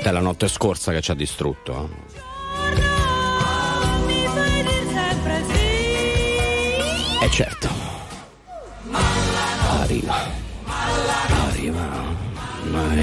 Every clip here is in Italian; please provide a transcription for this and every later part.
notte è la notte scorsa che ci ha distrutto. E eh certo. Arriva. Arriva. Ma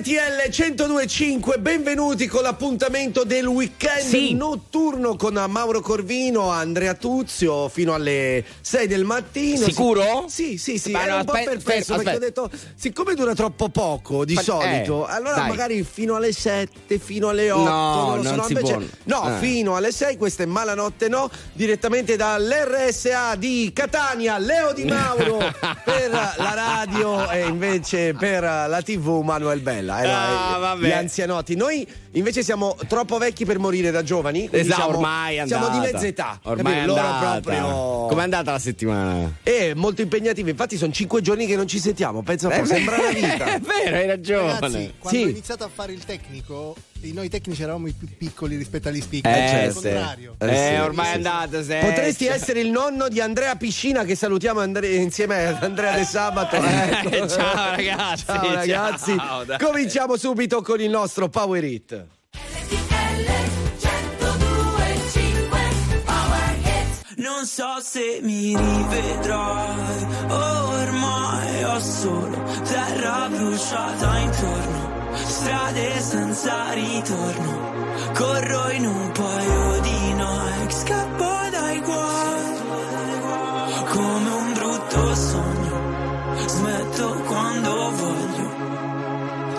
RTL 1025, benvenuti con l'appuntamento del weekend sì. notturno con Mauro Corvino, Andrea Tuzio fino alle 6 del mattino. Sicuro? Sì, sì, sì, Ma no, un aspetta, po' perplesso perché ho detto siccome dura troppo poco di Ma, solito, eh, allora dai. magari fino alle 7, fino alle 8, no, non, non so, si invece, può. No, eh. fino alle 6, questa è Malanotte no, direttamente dall'RSA di Catania, Leo Di Mauro per la radio e invece per la TV Manuel Bella bella, eh, ah, gli anzianotti. Noi invece siamo troppo vecchi per morire da giovani. Esatto, siamo, ormai è andata. Siamo di mezza età. Ormai è Loro andata. proprio. Com'è andata la settimana? È molto impegnativa. Infatti, sono cinque giorni che non ci sentiamo. Pensa un po', sembra una vita. È vero, hai ragione. Ragazzi, quando sì. ho iniziato a fare il tecnico, noi tecnici eravamo i più piccoli rispetto agli speaker. Eh, cioè, sì. il contrario. Eh, eh sì, ormai è andata. Sì. Potresti essere il nonno di Andrea Piscina, che salutiamo Andre- insieme ad Andrea De Sabato. Ecco. ciao ragazzi. Ciao ragazzi. Ciao, Cominciamo subito con il nostro Power Hit. Non so se mi rivedrai, ormai ho solo terra bruciata intorno, strade senza ritorno, corro in un paio di Nike, scappo dai guai, come un brutto sogno, smetto quando voglio.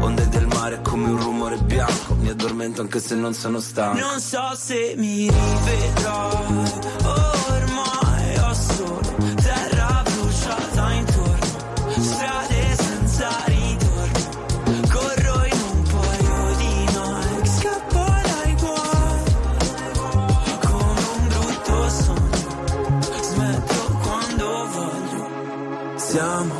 Onde del mare come un rumore bianco. Mi addormento anche se non sono stanco. Non so se mi rivedrai Ormai ho solo terra bruciata intorno. Strade senza ritorno. Corro in un paio di Nike Scappo dai guai Come un brutto sogno. Smetto quando voglio. Siamo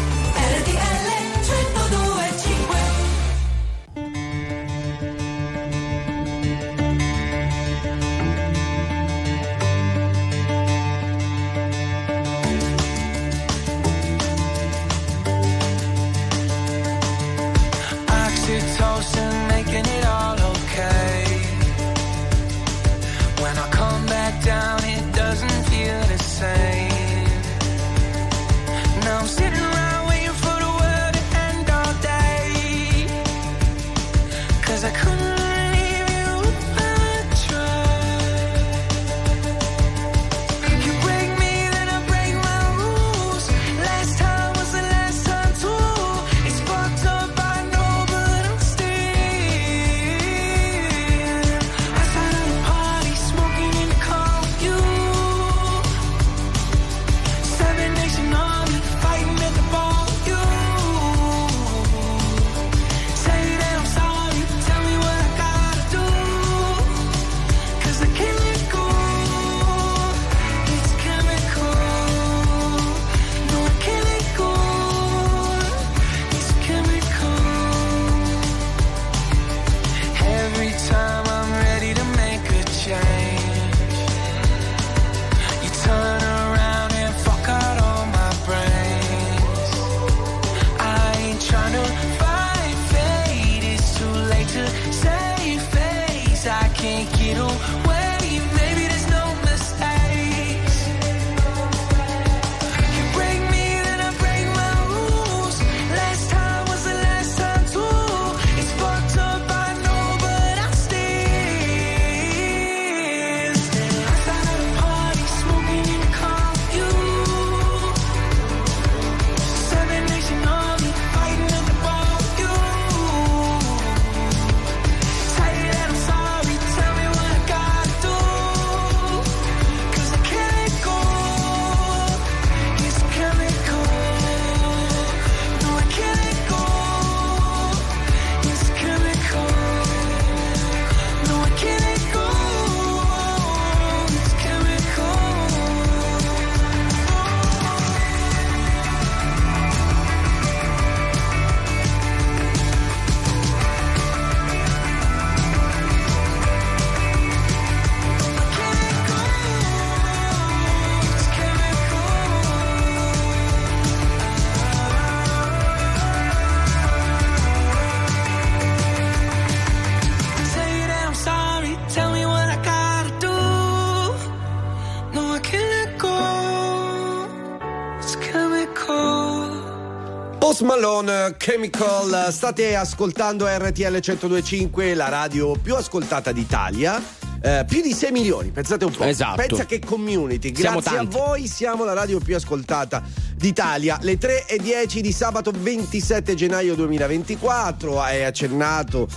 Post Malone Chemical, state ascoltando RTL 1025, la radio più ascoltata d'Italia. Eh, più di 6 milioni, pensate un po'. Esatto. Pensa che community. Grazie a voi siamo la radio più ascoltata d'Italia. Le 3 e 10 di sabato 27 gennaio 2024. Hai accennato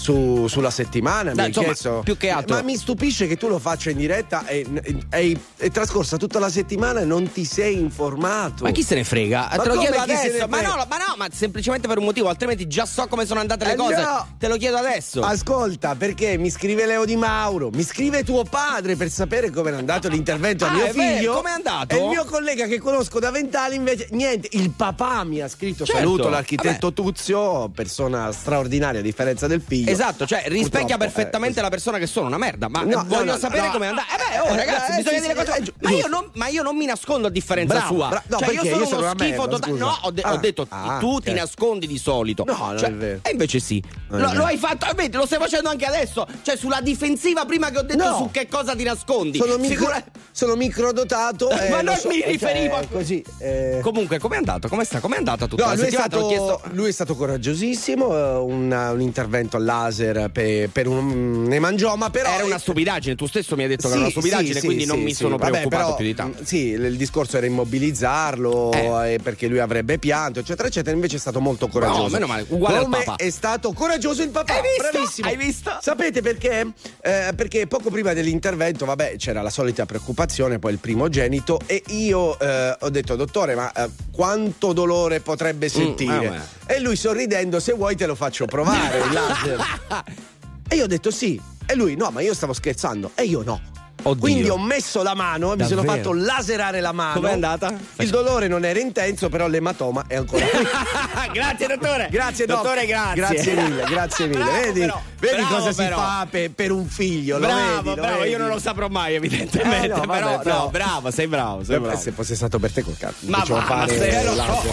su- sulla settimana. mi Dai, hai insomma, chiesto- più che altro- Ma mi stupisce che tu lo faccia in diretta e e- è trascorsa tutta la settimana e non ti sei informato. Ma chi se ne frega? Ma Te lo come chiedo adesso. Ma no, ma no, ma semplicemente per un motivo, altrimenti già so come sono andate le Eh, cose. no. Te lo chiedo adesso. Ascolta, perché mi scrive Leo Di Mauro, mi scrive tuo padre per sapere come è andato l'intervento a Ah, mio è vero, figlio. com'è andato? E il mio collega che conosco da vent'anni invece, niente, il papà mi ha scritto, Certo, saluto l'architetto Tuzio, persona straordinaria a differenza del figlio. Esatto, cioè rispecchia Purtroppo, perfettamente eh, la persona che sono, una merda. Ma No, eh, voglio no, no, sapere come è andata. Eh beh, oh, Eh, ragazzi, eh, bisogna sì, dire sì, cosa. eh, gi- ma, io non, ma io non mi nascondo a differenza Bravo, sua. bra- no, cioè, io sono Io sono uno schifo totale. No, ho, de- ho Ah, detto ah, tu ok. ti nascondi di solito. No, non Cioè, è vero. E invece sì. Lo, lo hai fatto, eh, vedi, lo stai facendo anche adesso. Cioè, sulla difensiva, prima che ho detto su che cosa ti nascondi. Sono, micro, sono microdotato. Ma non mi cioè, riferivo a- così. eh. Comunque, com'è andato? Come sta? Com'è andata tutta No, la lui è, settimana? Lui è stato coraggiosissimo, eh, un, intervento al laser per, per un emangioma, però... Era una stupidaggine, tu stesso mi hai detto che Sì, era una stupidaggine, sì, quindi sì, non mi sono Vabbè, preoccupato però, più di tanto. Sì, il discorso era immobilizzarlo Eh. eh, perché lui avrebbe pianto, eccetera, eccetera. Invece è stato molto coraggioso. No, meno male, uguale al Come è stato coraggioso il papà. Hai visto? Bravissimo. Hai visto? Sapete perché? Eh, perché poco prima dell'intervento, vabbè, c'era la solita preoccupazione, poi il primogenito, e io eh, ho detto, dottore, ma eh, quanto dolore potrebbe sentire? vabbè. e lui sorridendo, se vuoi te lo faccio provare il laser. E io ho detto sì. E lui no, ma io stavo scherzando. E io no. Oddio. Quindi ho messo la mano, mi sono Davvero? fatto laserare la mano. Com'è andata? Il dolore non era intenso, però l'ematoma è ancora. grazie, dottore. Grazie, Doc. dottore, grazie. Grazie mille, grazie mille. Bravo, vedi però. vedi Bravo, cosa però. si fa per, per un figlio? Lo Bravo, vedi, lo bravo, vedi? io non lo saprò mai, evidentemente. Eh, no, vabbè, però, però- no, bravo, sei bravo, sei Eh, bravo. Se fosse stato per te col cazzo. Ma facciamo va, ma fare se lo so. l'audio.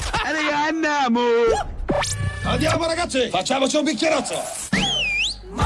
Andiamo ragazzi, facciamoci un bicchierozzo. Ma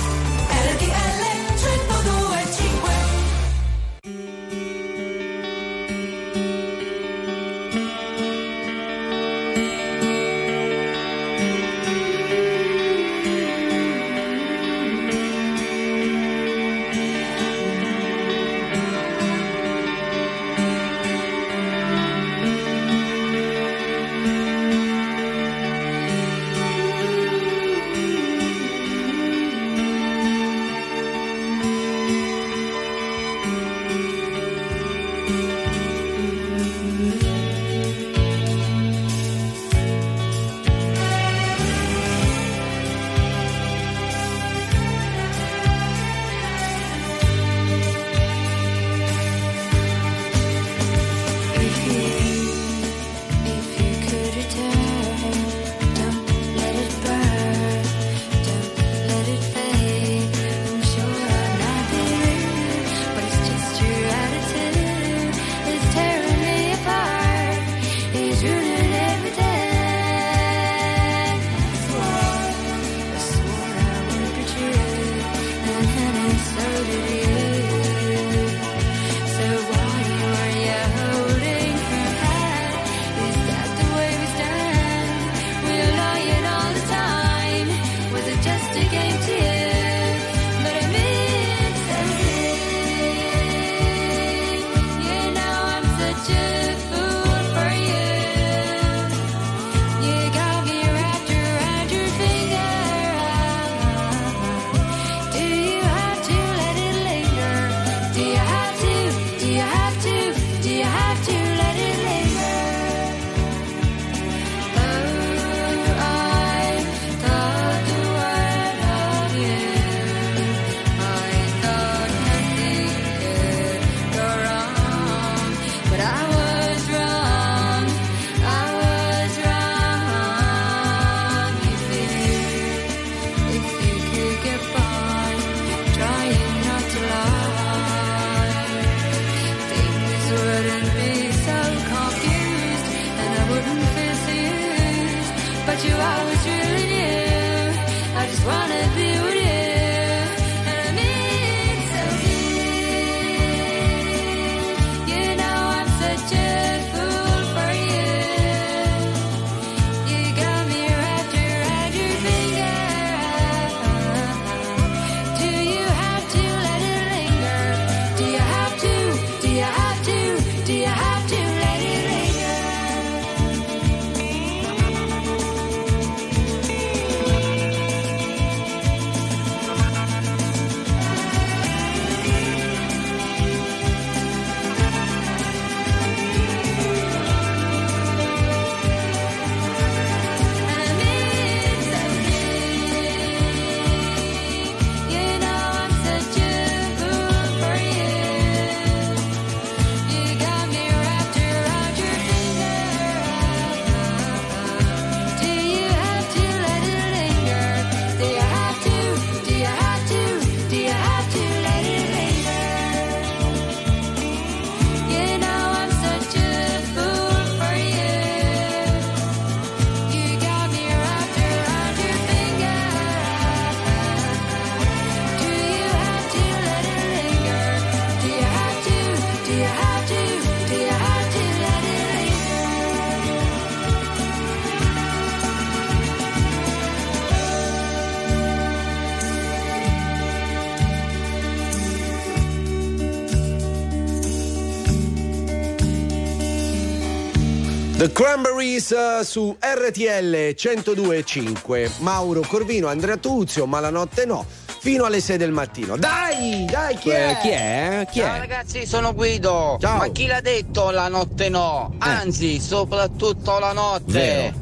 The Cranberries uh, su RTL 102.5. Mauro Corvino, Andrea Tuzio, ma la notte no. Fino alle 6 del mattino. Dai, dai, chi eh, è? Chi è? Chi Ciao è? ragazzi, sono Guido. Ciao. Ma chi l'ha detto la notte no? Eh. Anzi, soprattutto la notte. Vero.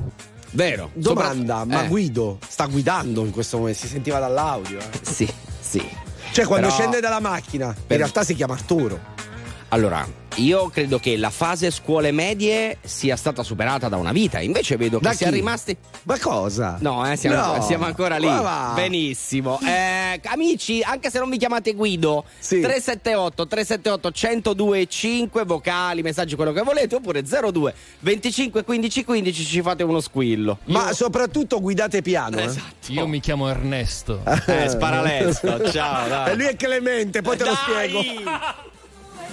Vero. Domanda, Sopra... ma eh. Guido sta guidando in questo momento? Si sentiva dall'audio. Eh? Sì, sì. Cioè, quando Però... scende dalla macchina, per... in realtà si chiama Arturo. Allora, io credo che la fase scuole medie sia stata superata da una vita, invece vedo da che siamo rimasti. Ma cosa? No, eh, siamo, no. Ancora, siamo, ancora lì. Benissimo. Eh, amici, anche se non vi chiamate Guido, sì. 378 378 1025 vocali, messaggi, quello che volete, oppure 02 25 15 15 ci fate uno squillo. Ma soprattutto guidate piano. Eh? Esatto. Io mi chiamo Ernesto. eh, Sparalesto. Ciao. Dai. E lui è Clemente, poi te dai! lo spiego.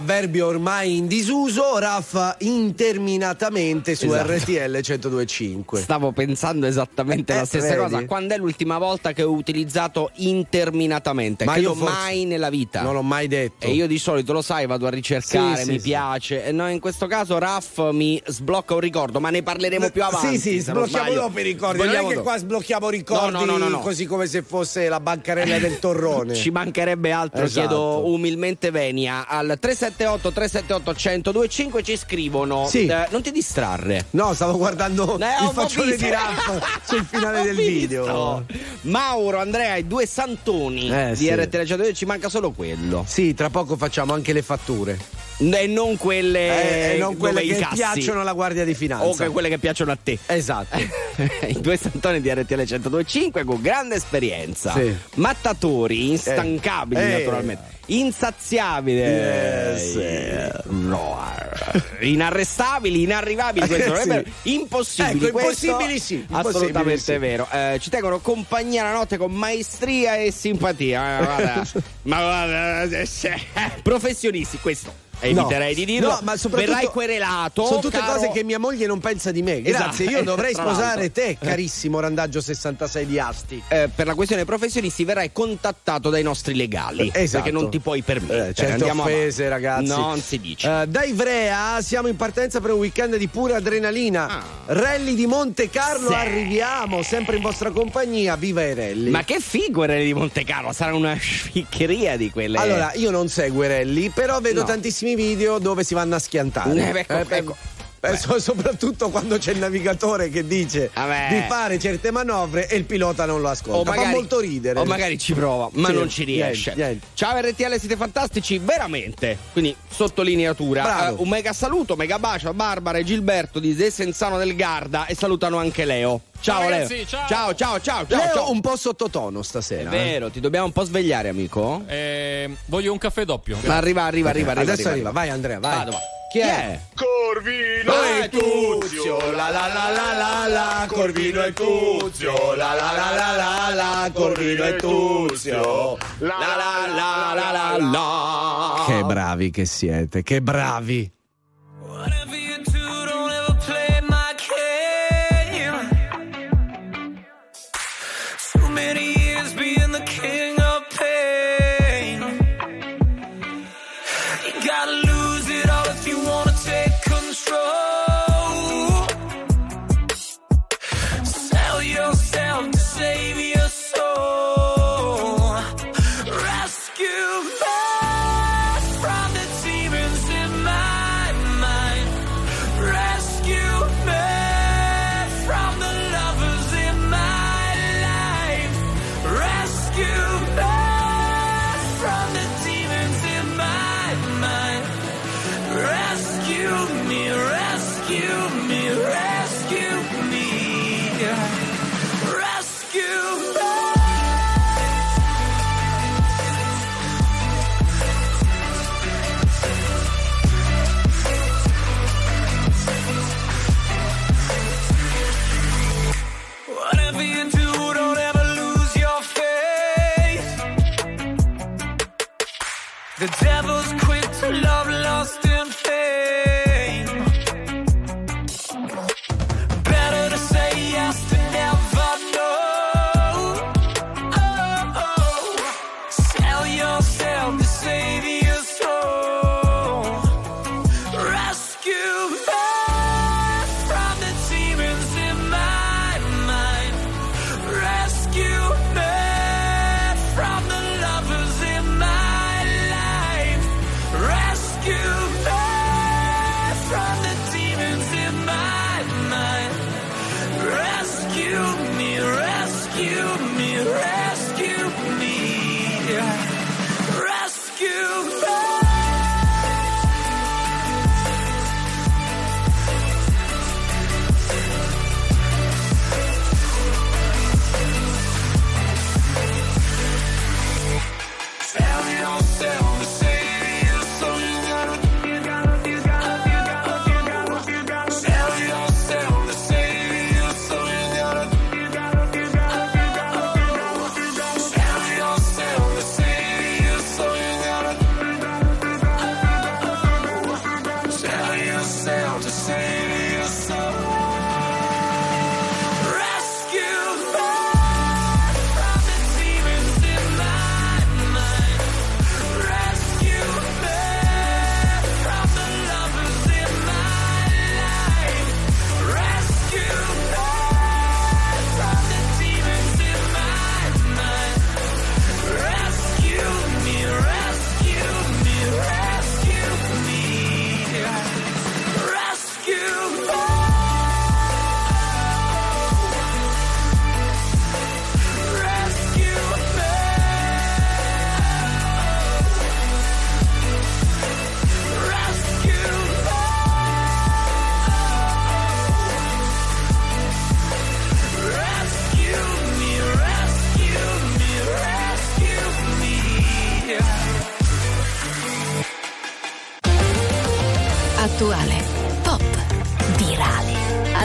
Avverbio ormai in disuso, Raffa interminatamente su Esatto. RTL 1025. Stavo pensando esattamente Eh, la stessa vedi? cosa. Quando è l'ultima volta che ho utilizzato interminatamente? Ma Credo io forse- mai nella vita. Non l'ho mai detto. E io di solito lo sai, vado a ricercare, Sì, sì, mi sì. piace. E no, in questo caso Raff mi sblocca un ricordo, ma ne parleremo più avanti. Sì, sì, sblocchiamo dopo i ricordi. Non è che dopo. qua sblocchiamo ricordi No, no, no, no, no. così come se fosse la bancarella del torrone. Ci mancherebbe altro, Esatto. chiedo umilmente venia. Al 378 378 1025 ci scrivono. Sì. eh, non ti distrarre. No, stavo guardando Eh, il faccione di Raffa sul finale Ho del visto. video. Mauro, Andrea, i due santoni Eh, di sì. RTL 102, ci manca solo quello. Sì, tra poco facciamo anche le fatture. E non quelle, Eh, non quelle che incassi. piacciono alla Guardia di Finanza. O quelle che piacciono a te. Esatto. I due santoni di RTL 1025 con grande esperienza. Sì. Mattatori, instancabili Eh. naturalmente. Insaziabili. Yes. Eh, no. Inarrestabili, inarrivabili. Questo non è Sì. Impossibili. Ecco, impossibili sì, Assolutamente sì. vero. Eh, ci tengono compagnia la notte con maestria e simpatia. Eh, guarda. Ma guarda, eh, professionisti, questo. Eviterei di dirlo. No, ma soprattutto Verrai querelato. Sono tutte caro- cose che mia moglie non pensa di me. Grazie, Esatto. io dovrei Tra sposare te, carissimo randaggio 66 di Asti. Eh, per la questione professionisti verrai contattato dai nostri legali Esatto. perché non ti puoi permettere Eh, certe Andiamo offese, avanti. ragazzi. non si dice Eh, da Ivrea siamo in partenza per un weekend di pura adrenalina. Ah. Rally di Monte Carlo, Sì. arriviamo sempre in vostra compagnia. Viva i rally! ma che figo era di Monte Carlo sarà una sciccheria di quelle Allora, io non seguo i rally, però vedo No. tantissimi video dove si vanno a schiantare. Eh, ecco, Eh, ecco. eh, so- soprattutto quando c'è il navigatore che dice Vabbè. di fare certe manovre e il pilota non lo ascolta. Fa molto ridere. o magari ci prova ma Sì, non ci riesce niente, niente. ciao RTL siete fantastici veramente quindi sottolineatura. Eh, un mega saluto mega bacio a Barbara e Gilberto di Desenzano del Garda e salutano anche Leo ciao, Ciao, Leo ragazzi, ciao. ciao ciao ciao ciao, Leo ciao. un po' sottotono è stasera. eh. vero ti dobbiamo un po' svegliare amico Eh, voglio un caffè doppio. ma arriva arriva arriva arriva Adesso arriva, vai Andrea, vai. Vado, va. Chi è? Corvino e Tuzio, la la la la la la, Corvino e Tuzio, la la la la la la, Corvino e Tuzio, la la la la la la Che bravi che siete, che bravi. Whatever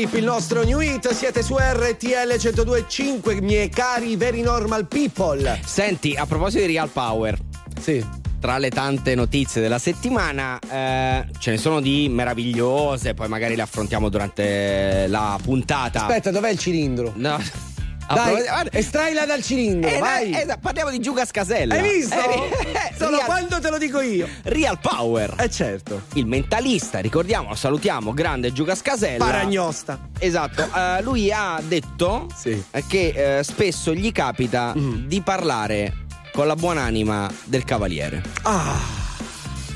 Gossip, il nostro new hit, siete su RTL 102.5, miei cari very normal people. Senti, a proposito di Real Power, Sì. tra le tante notizie della settimana eh, ce ne sono di meravigliose, poi magari le affrontiamo durante la puntata. Aspetta, dov'è il cilindro? No. Dai, guarda- estraila dal cilindro, Eh, vai. eh, parliamo di Giuga Scasella. Hai visto? Eh, Solo Real- quando te lo dico io. Real Power. Eh certo. Il mentalista, ricordiamo, salutiamo, grande Giuga Scasella. Paragnosta. Esatto, eh, lui ha detto Sì. che eh, spesso gli capita Mm. di parlare con la buonanima del cavaliere. Ah.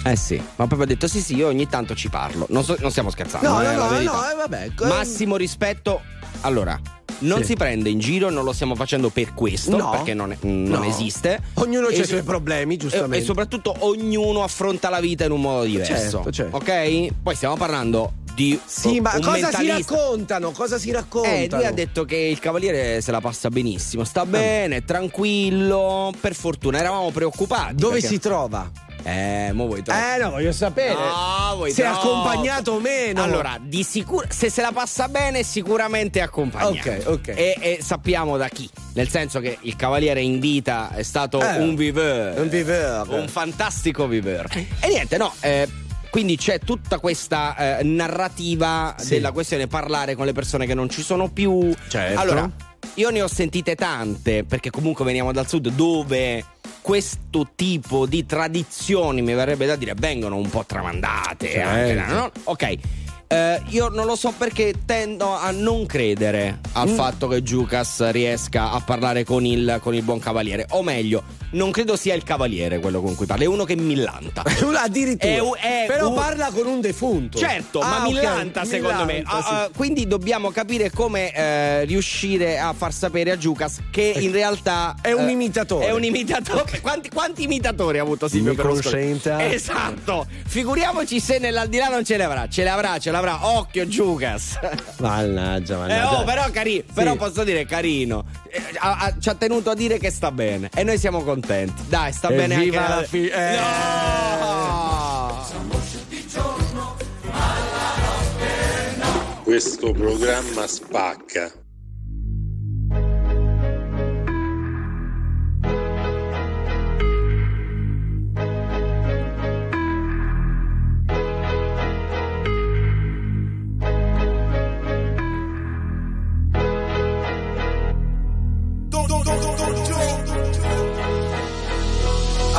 Eh sì, ma proprio ha detto sì sì, io ogni tanto ci parlo. Non, so- non stiamo scherzando. No, eh, no, no, no, eh, vabbè. Massimo rispetto. Allora, non Sì. si prende in giro, non lo stiamo facendo per questo, No. perché non, è- non No. esiste. Ognuno ha E i suoi problemi, e, giustamente. e soprattutto ognuno affronta la vita in un modo diverso. Certo, certo. Ok? Poi stiamo parlando di Sì, ma cosa si mentalista. raccontano? Cosa si raccontano? Eh, lui ha detto che il cavaliere se la passa benissimo, sta bene, tranquillo. Per fortuna eravamo preoccupati. Dove perché- si trova? Eh, mo vuoi troppo. Eh no, voglio sapere. No, vuoi Se è accompagnato o meno. Allora, di sicuro se se la passa bene, sicuramente è accompagnato. Ok, ok. E, e sappiamo da chi. Nel senso che il cavaliere in vita è stato Eh, un viveur. un viveur. Un fantastico viveur. E niente, no. eh, quindi c'è tutta questa eh, narrativa Sì. della questione parlare con le persone che non ci sono più. Certo. Allora, io ne ho sentite tante, perché comunque veniamo dal sud dove questo tipo di tradizioni, mi verrebbe da dire, vengono un po' tramandate. Certo. anche no? Ok. Eh, io non lo so perché tendo a non credere al Mm. fatto che Giucas riesca a parlare con il, con il buon cavaliere. O meglio, non credo sia il cavaliere quello con cui parla, è uno che millanta. Addirittura. È è Però un- parla con un defunto. Certo, Ah, ma ok, millanta secondo me. millanta, Ah, sì. ah, quindi dobbiamo capire come eh, riuscire a far sapere a Giucas che in realtà È un eh, imitatore. È un imitatore. Quanti, quanti imitatori ha avuto Silvio Mi Berlusconi? consenta? Esatto. Figuriamoci se nell'aldilà non ce l'avrà. Ce l'avrà, ce l'avrà. Occhio Giucas. Mannaggia, Eh, mannaggia. oh, però, cari- però posso dire carino. Eh, ha- ha- ci ha tenuto a dire che sta bene. E noi siamo contenti. Dai, sta bene anche Evviva la fi- eh. No! Questo programma spacca.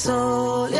So.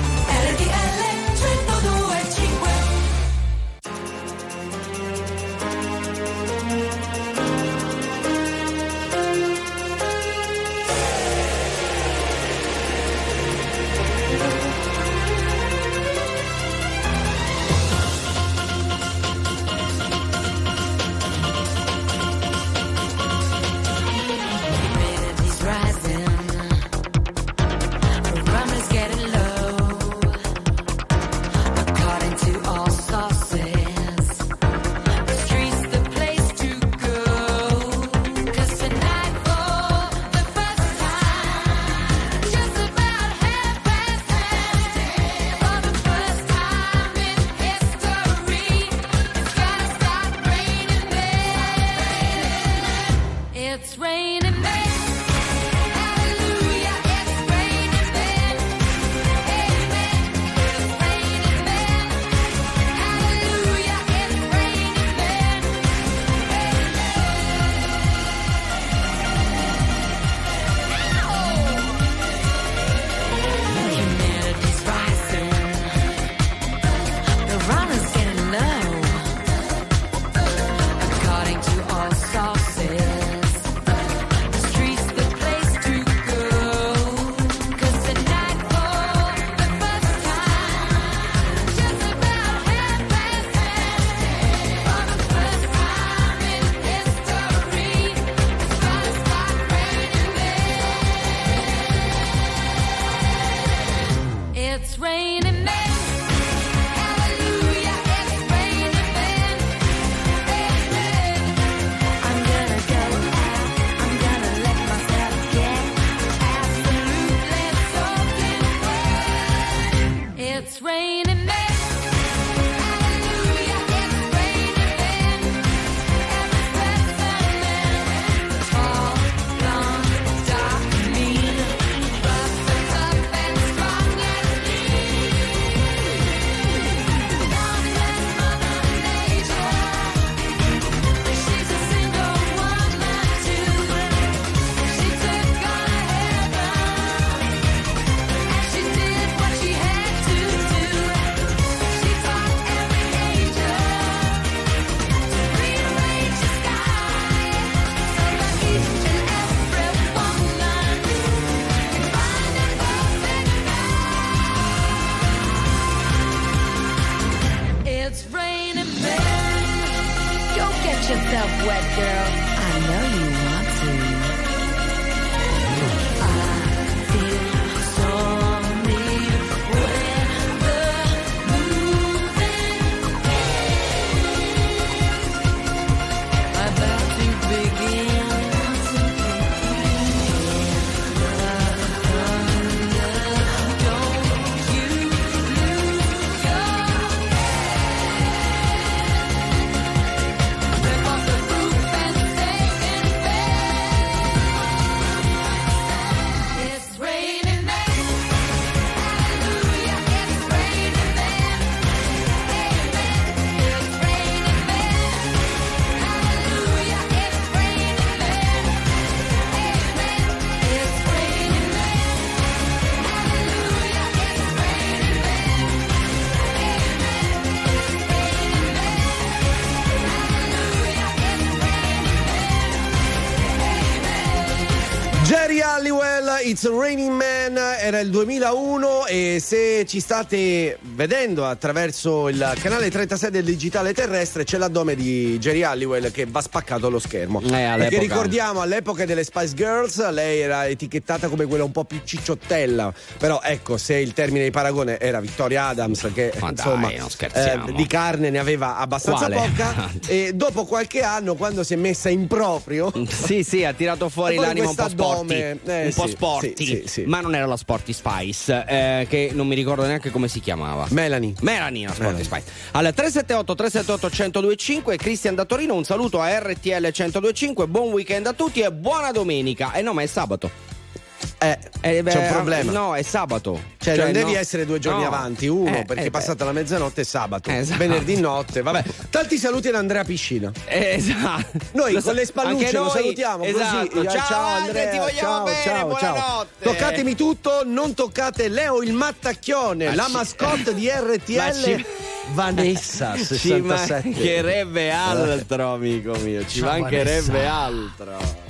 Raining Man era il 2001 e se ci state vedendo attraverso il canale 36 del digitale terrestre c'è l'addome di Jerry Halliwell che va spaccato allo schermo. Eh. Perché ricordiamo all'epoca delle Spice Girls lei era etichettata come quella un po' più cicciottella, però ecco se il termine di paragone era Victoria Adams che Ma dai, insomma scherziamo. eh, di carne ne aveva abbastanza Quale? poca e dopo qualche anno quando si è messa in proprio Sì, sì, ha tirato fuori l'anima un po' sporty. eh, un po' sì, sporty. sì, sì, sì. Ma non era la Sporty Spice, eh, che non mi ricordo neanche come si chiamava. Melanie. Melanie, Melanie. Spice. Al 378 378 1025 Cristian da Torino, un saluto a RTL 1025, buon weekend a tutti e buona domenica. E no, ma è sabato. Eh, Eh, beh, c'è un problema. No, è sabato. Cioè, non devi no. essere due giorni No. avanti, uno Eh, perché eh, è passata la mezzanotte è sabato, Eh, esatto. venerdì notte, vabbè. Tanti saluti ad Andrea Piscina. Eh, esatto. Noi Lo con le spallucce lo salutiamo esatto. così. Ciao, ciao Andre, Andrea, ti vogliamo ciao, bene, ciao, ciao. buonanotte. Toccatemi tutto, non toccate Leo il mattacchione, Ma la ci- mascotte di RTL. ci- Vanessa Ci 67. mancherebbe altro, amico mio. Ci Ciao, mancherebbe altro.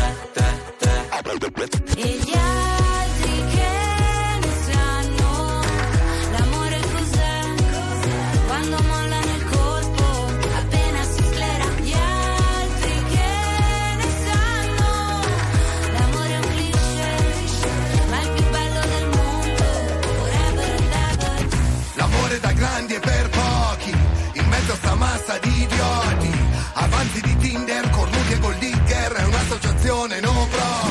di idioti. Avanti di Tinder, cornuti e gold digger È un'associazione no Ci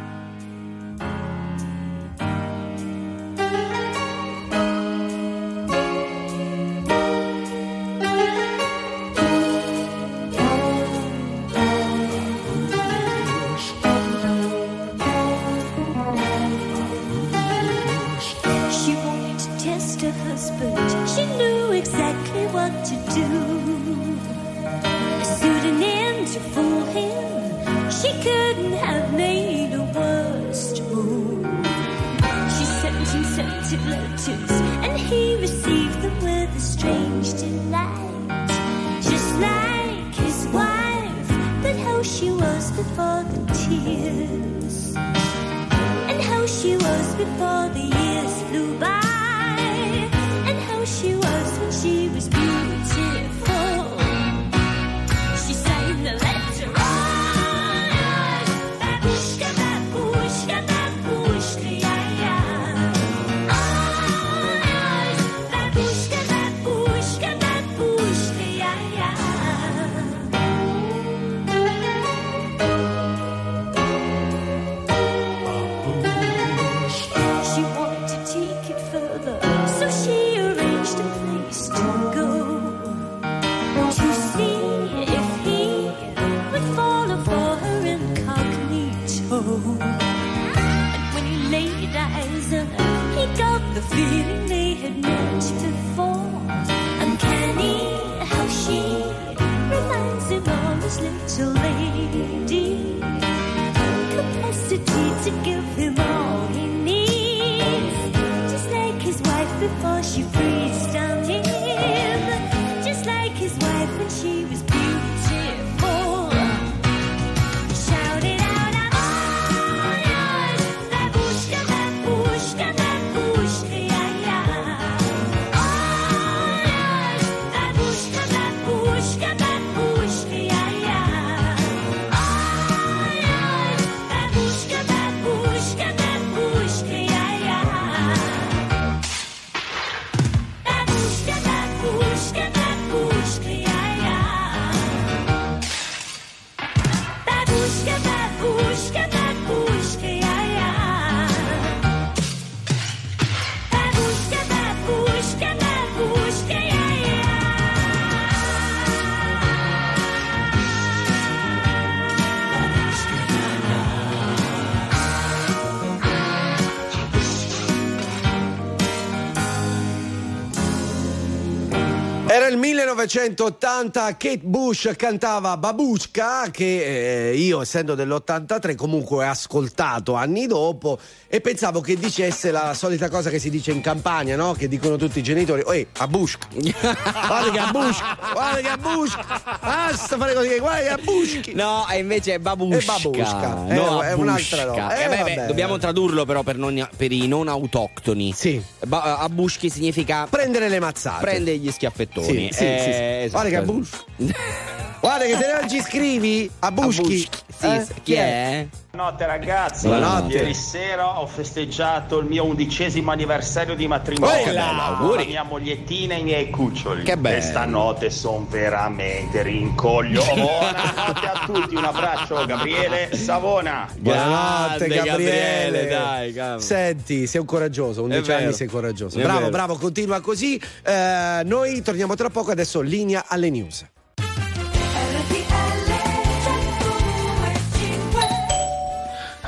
1980, Kate Bush cantava Babushka, che eh, io essendo dell'83 comunque ho ascoltato anni dopo e pensavo che dicesse la solita cosa che si dice in campagna, no? Che dicono tutti i genitori, oi, a Bushka. Guarda che a Bushka, guarda che a Bushka. Basta fare così, guarda che a Bushki. No, e invece è babushka. È babushka, No, è- un'altra roba. Eh, Eh, beh, beh, dobbiamo tradurlo però per, non- per i non autoctoni. Sì. Ba- abushki significa Prendere le mazzate. prende gli schiaffettoni. Sì, sì, Eh, sì, sì. esatto. Guarda che a Bush. Guarda che se non ci scrivi a Bushki. Sì, eh, chi è? Buonanotte ragazzi, Buonanotte. ieri sera ho festeggiato il mio undicesimo anniversario di matrimonio Bella, con auguri. la mia mogliettina e i miei cuccioli. Che bello. E stanotte sono veramente rincoglio. Buonanotte a tutti, un abbraccio Gabriele Savona. Buonanotte Grande Gabriele. Gabriele, dai, cavolo. Senti, sei un coraggioso, 11 vero. anni sei coraggioso. È bravo, vero. bravo, continua così. Eh, noi torniamo tra poco, adesso linea alle news.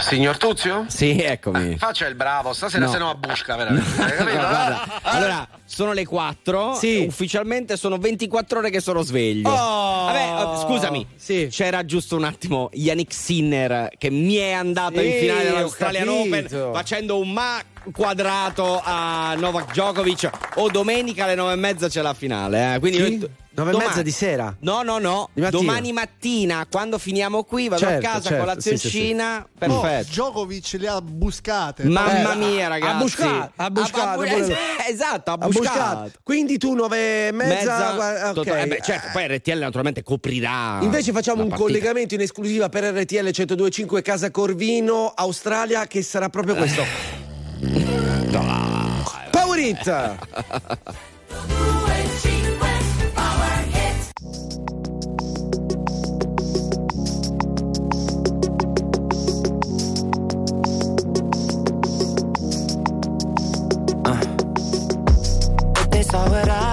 Signor Tuzio? Sì, eccomi. Faccia il bravo, stasera No. se no a busca veramente. No, guarda, Ah, allora, sono le 4. Sì. Ufficialmente sono 24 ore che sono sveglio. Oh! Vabbè, eh, scusami. Sì. C'era giusto un attimo Yannick Sinner che mi è andato Sì, in finale dell'Australian. Open facendo un ma quadrato a Novak Djokovic. O domenica alle 9 e mezza c'è la finale. eh. Quindi Chi? Noi- Nove e domani- mezza di sera? No, no, no. Mattina? Domani mattina, quando finiamo qui, vado Certo, a casa certo, con la sì, sì, sì. zioncina. Oh, Perfetto. Djokovic le ha buscate. Mamma Eh, mia, ragazzi. a buscato, a buscato, bu- pure lui. esatto, a Ha buscato. buscato. Quindi tu nove e mezza. guarda- ok. totale. Eh beh, certo, poi RTL naturalmente coprirà. Invece facciamo un partita. collegamento in esclusiva per RTL 1025 Casa Corvino, Australia, che sarà proprio questo. Power It! saw what I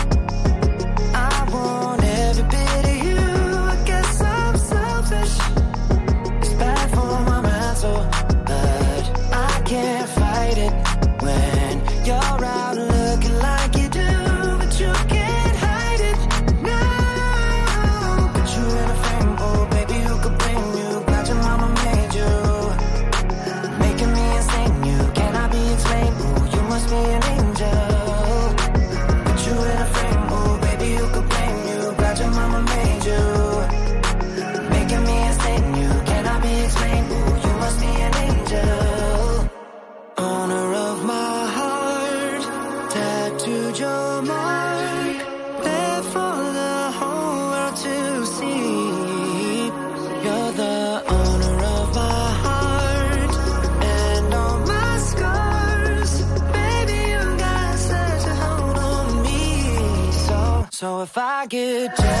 good.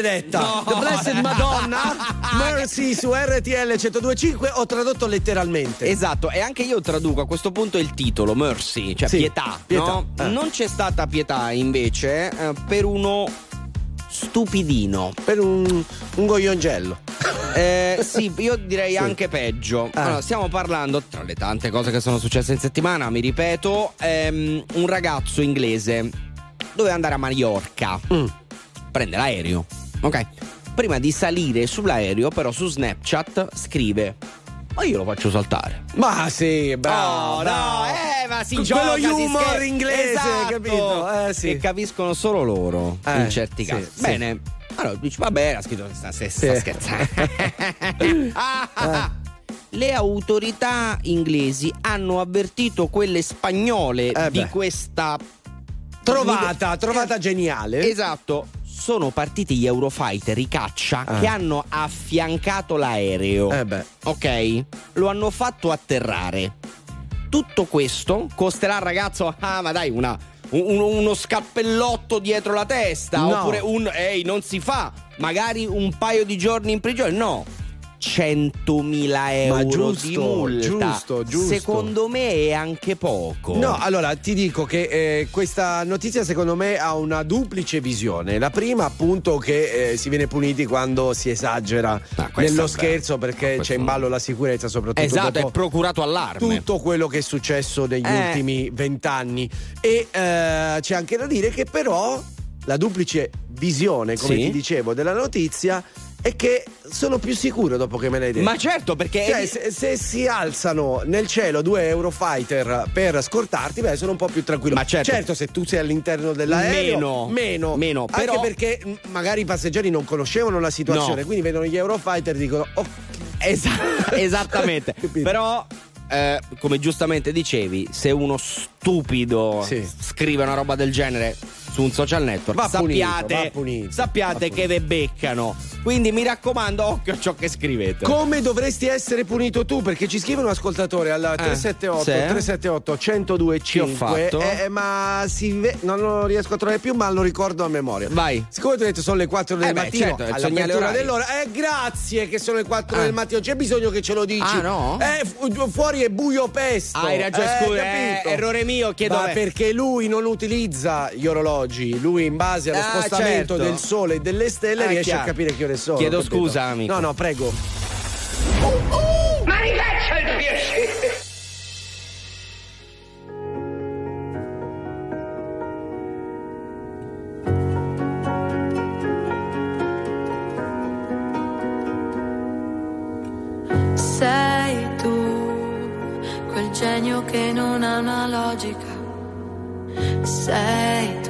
Benedetta. No. The Blessed Madonna. Mercy su RTL 1025. Ho tradotto letteralmente. Esatto, e anche io traduco a questo punto il titolo, mercy, cioè Sì, pietà. pietà, no? eh. Non c'è stata pietà invece eh, per uno stupidino. Per un, un gogliongello. Eh, sì, io direi Sì. anche peggio. Ah. Allora, stiamo parlando, tra le tante cose che sono successe in settimana, mi ripeto, ehm, un ragazzo inglese doveva andare a Mallorca. Mm. Prende l'aereo, ok? Prima di salire sull'aereo, però su Snapchat scrive: Ma io lo faccio saltare. Ma sì, bravo. Oh, no, bravo. eh, ma si Que- gioca, Quello humor scher- inglese, Esatto, capito? Eh, sì. Che capiscono solo loro Eh, in certi sì, casi. sì. Bene. Allora dici, vabbè, era scritto sta, sta, sta Sì. scherzando. Ah. Le autorità inglesi hanno avvertito quelle spagnole Eh di questa Trovata, trovata geniale. Esatto. Sono partiti gli Eurofighter, i caccia, Ah. che hanno affiancato l'aereo. Eh beh. Ok? Lo hanno fatto atterrare. Tutto questo costerà al ragazzo, ah ma dai, una, un- uno scappellotto dietro la testa. No. Oppure un, ehi, non si fa. Magari un paio di giorni in prigione. No. 100.000 euro giusto, di multa. giusto, giusto. Secondo me è anche poco. No, allora ti dico che eh, questa notizia secondo me ha una duplice visione. La prima, appunto, che eh, si viene puniti quando si esagera Ah, nello scherzo perché questo c'è in ballo la sicurezza, soprattutto Esatto, è procurato allarme. tutto quello che è successo negli Eh. ultimi vent'anni. E eh, c'è anche da dire che però la duplice visione, come Sì. ti dicevo, della notizia è che sono più sicuro dopo che me l'hai detto. Ma certo, perché Cioè, se, se si alzano nel cielo due Eurofighter per scortarti, beh, sono un po' più tranquillo. Ma certo. se tu sei all'interno dell'aereo, Meno. meno, Meno, Anche però- perché mh, magari i passeggeri non conoscevano la situazione, No. quindi vedono gli Eurofighter e dicono: "Oh, Esa- esattamente. Però, eh, come giustamente dicevi, se uno stupido Sì. scrive una roba del genere su un social network, Va punito, sappiate, va punito, sappiate va che ve beccano. Quindi mi raccomando, occhio a ciò che scrivete. Come dovresti essere punito tu? Perché ci scrive un ascoltatore al 378 sì. 378 1025 Che ho fatto? eh, ma si ve- non lo riesco a trovare più, ma lo ricordo a memoria. Vai. Siccome tu hai detto sono le 4 del Eh beh, mattino, certo, orario. dell'ora, eh, grazie che sono le 4 Ah. del mattino, c'è bisogno che ce lo dici. Ah, no? Eh, fu- fuori è buio pesto. Hai ragione, Eh, scusa, eh, errore mio, chiedo Ma me. perché lui non utilizza gli orologi, lui in base allo Ah, spostamento certo. del sole e delle stelle Ah, riesce chiaro. a capire che ore sono. Chiedo capito? scusa, amico. No, no, prego. Ma ricaccia il piacere! Sei tu, quel genio che non ha una logica. Sei tu,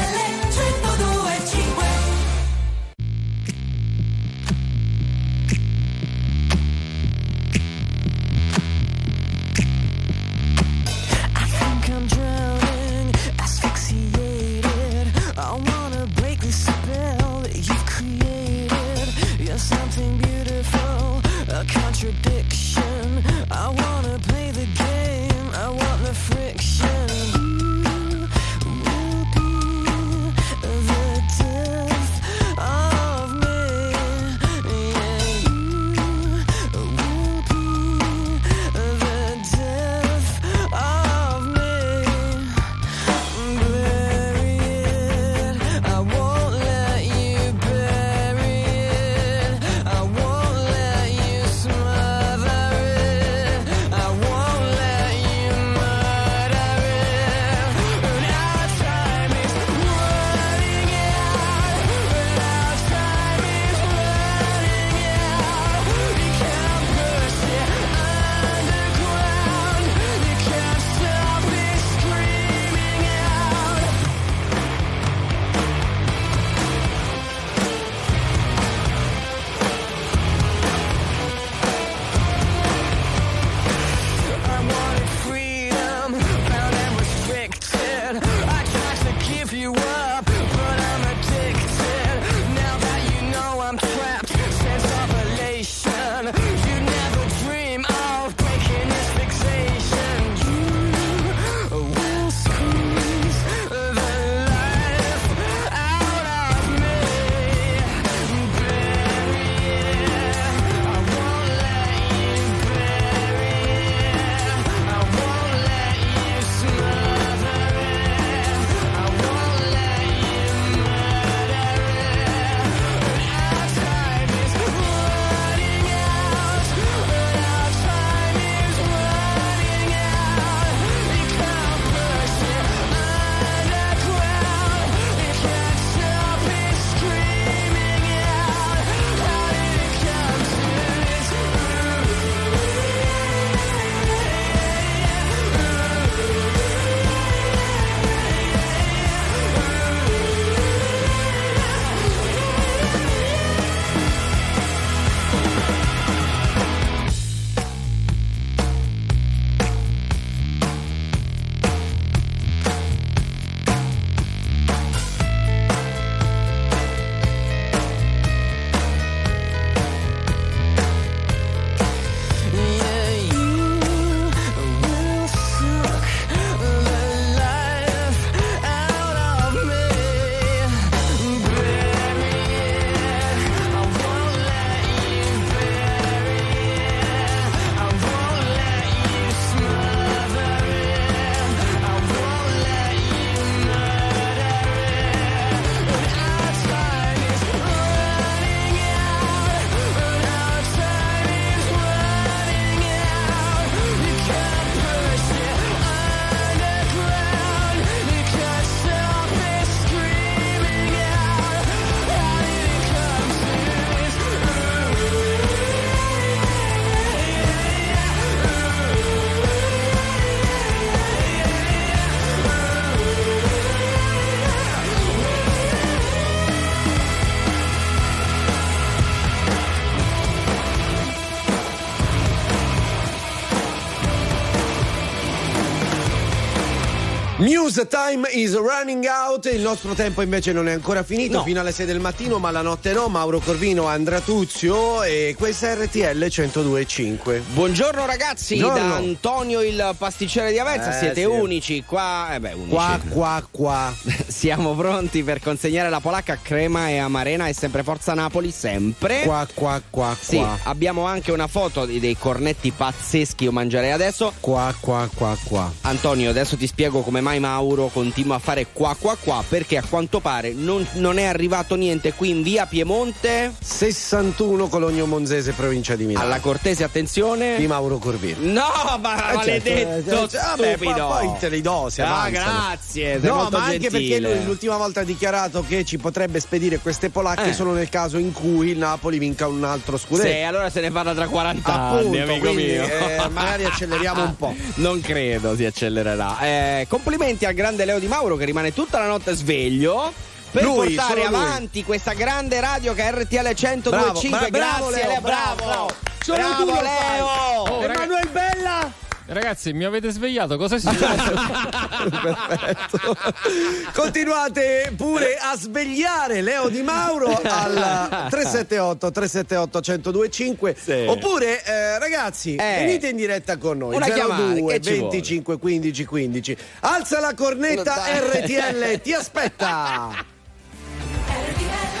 News time is running out, il nostro tempo invece non è ancora finito, no. fino alle 6 del mattino, ma la notte no, Mauro Corvino, Andra Tuzio e questa RTL 102.5. Buongiorno ragazzi, Buongiorno. da Antonio il pasticcere di Avezza, eh, siete sì. unici qua, eh beh, unici. Qua, qua, qua. Siamo pronti per consegnare la polacca a crema e amarena e sempre forza Napoli, sempre. Qua, qua, qua, sì, abbiamo anche una foto dei cornetti pazzeschi, io mangerei adesso. Qua, qua, qua, qua. Antonio, adesso ti spiego come mai continua a fare qua qua qua perché a quanto pare non, non è arrivato niente qui in via Piemonte 61 Cologno Monzese, provincia di Milano. alla cortese attenzione Di Mauro Corbino. No, ma Eh, maledetto certo, eh, vabbè, stupido. poi, te li do, se Ah, grazie, No, ma anche gentile. perché lui l'ultima volta ha dichiarato che ci potrebbe spedire queste polacche Eh. solo nel caso in cui il Napoli vinca un altro scudetto. Sì, allora se ne parla tra 40 Appunto, anni, amico quindi, mio. eh, magari acceleriamo un po'. Non credo si accelererà. Eh, complimenti al grande Leo Di Mauro che rimane tutta la notte sveglio. Per Lui, portare solo lui. avanti questa grande radio che è RTL 102.5 Bravo, bra- bravo, grazie Leo, bravo, bravo, bravo. Solo Bravo, tu lo. Leo Oh, Emanuele Bella! Ragazzi, mi avete svegliato? Cosa è successo? Perfetto. Continuate pure a svegliare Leo Di Mauro al 378 378 1025 Sì. oppure eh, ragazzi Eh. venite in diretta con noi Una chiamata, 02 che ci 25 15 15 alza la cornetta. RTL ti aspetta RTL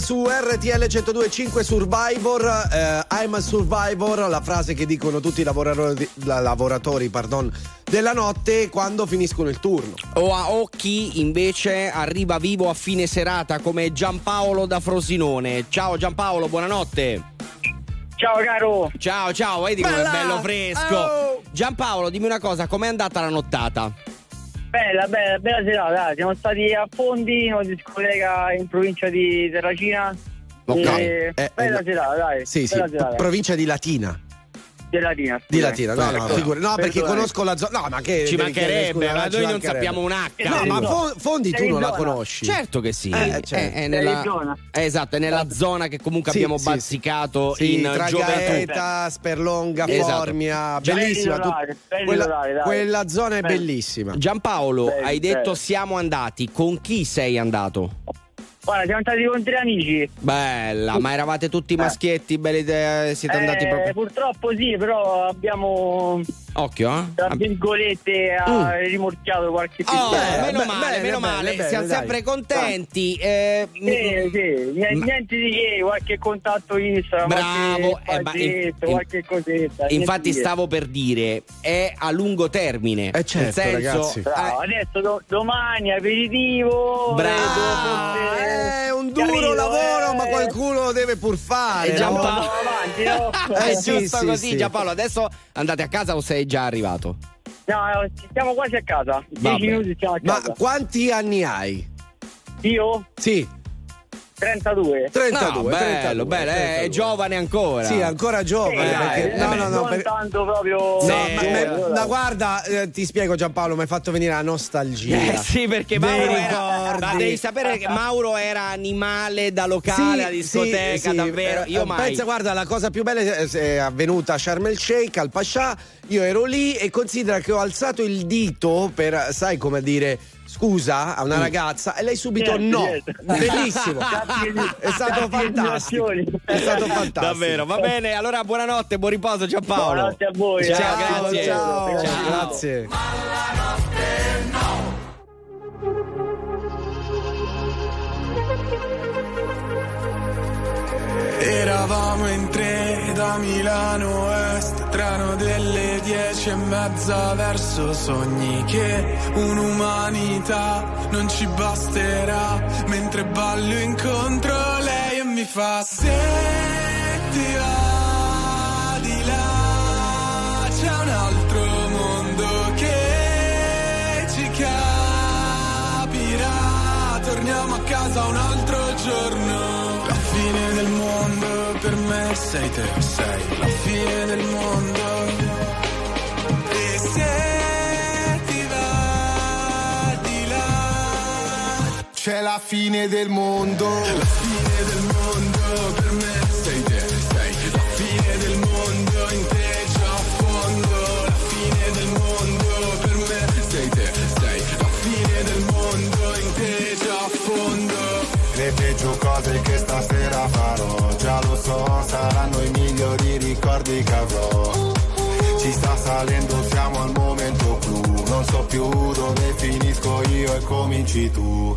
Su RTL 1025 Survivor, eh, I'm a Survivor, la frase che dicono tutti i lavoratori, la- lavoratori pardon, della notte quando finiscono il turno. O, a- o chi invece arriva vivo a fine serata come Giampaolo da Frosinone. Ciao Giampaolo, buonanotte. Ciao caro. Ciao, ciao, vedi com'è Bella. bello fresco. Oh. Giampaolo, dimmi una cosa, com'è andata la nottata? Bella, bella, bella serata. Siamo stati a Fondi, una discoteca in provincia di Terracina. E Eh, bella eh, serata, dai. Sì, sì, bella serata. provincia di Latina. Di Latina. Di Latina, no, no, figura- no, perché Perdonami. conosco la zona. No, ma che Ci mancherebbe, scusa, ma noi non sappiamo un H. No, ma Fo- Fondi tu non la zona. conosci. Certo che sì, Eh, è, certo. è nella, eh, esatto, è nella zona che comunque Sì, abbiamo sì, bazzicato Sì, in tra gioventù. Gaeta, Sperlonga, Esatto. Formia, bellissima. Belli orari, belli quella, orari, dai. quella zona è Belli. bellissima. Giampaolo, hai detto siamo andati, con chi sei andato? Guarda, siamo andati con tre amici. Bella, ma eravate tutti maschietti, belli idee, siete andati Eh, proprio... Purtroppo sì, però abbiamo, Occhio, eh? tra virgolette, ha rimorchiato qualche Oh, pizzeria. meno male, meno male, siamo sempre contenti. eh, Sì, sì, niente, niente di che, qualche contatto Instagram, Bravo, qualche eh, ma qualche cosetta. Infatti stavo per dire, è a lungo termine. Eh certo, Nel senso, ragazzi. Bravo, adesso do- domani aperitivo. Bravo. forse- È un duro Carino, lavoro, eh. ma qualcuno lo deve pur fare. Eh, no? Giampaolo- Andiamo avanti, no? è Eh, sì, giusto sì, così, sì. Giampaolo. Adesso andate a casa o sei già arrivato? No, siamo quasi a casa. 10 Vabbè. minuti siamo a Ma casa. quanti anni hai? Io? Sì, 32. 32. No, bello, 32, bello, è 32. giovane ancora. Sì, ancora giovane. Sì, dai, perché- no, eh, no, no. non per- tanto proprio. No, Sì. ma, Eh, ma- ma guarda, eh, ti spiego Giampaolo, mi hai fatto venire la nostalgia. Eh sì, perché Mauro era, ma devi sapere che Mauro era animale da locale a discoteca, sì, sì, davvero. eh, Io eh, mai. Pensa, guarda, la cosa più bella è, è avvenuta a Sharm el Sheikh, al Pascià. Io ero lì e considera che ho alzato il dito per, sai come dire, scusa a una ragazza e lei subito Certo, no. certo. Bellissimo. è stato fantastico. È stato fantastico. Davvero, va bene. Allora, buonanotte, buon riposo, Giampaolo. Buonanotte a voi. Ciao, eh. grazie. Ciao, Ciao. grazie. Eravamo in tre da Milano Est, treno delle dieci e mezza verso sogni che un'umanità non ci basterà, mentre ballo incontro lei e mi fa se ti va sei te, sei la fine del mondo. E se ti va di là, C'è la fine del mondo. la fine del mondo per me sei te, sei la fine del mondo in te già fondo. La fine del mondo per me sei te, sei la fine del mondo in te già fondo. Le peggio cose che stasera ricordi che avrò. Ci sta salendo, siamo al momento clou, non so più dove finisco io e cominci tu.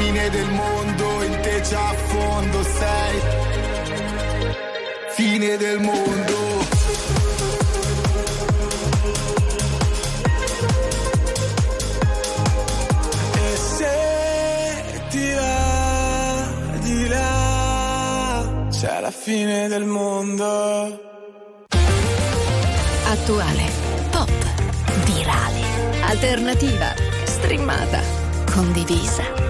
fine del mondo, in te c'è a fondo, sei fine del mondo. ti. di là, c'è la fine del mondo. Attuale, pop, virale, alternativa, streamata, condivisa.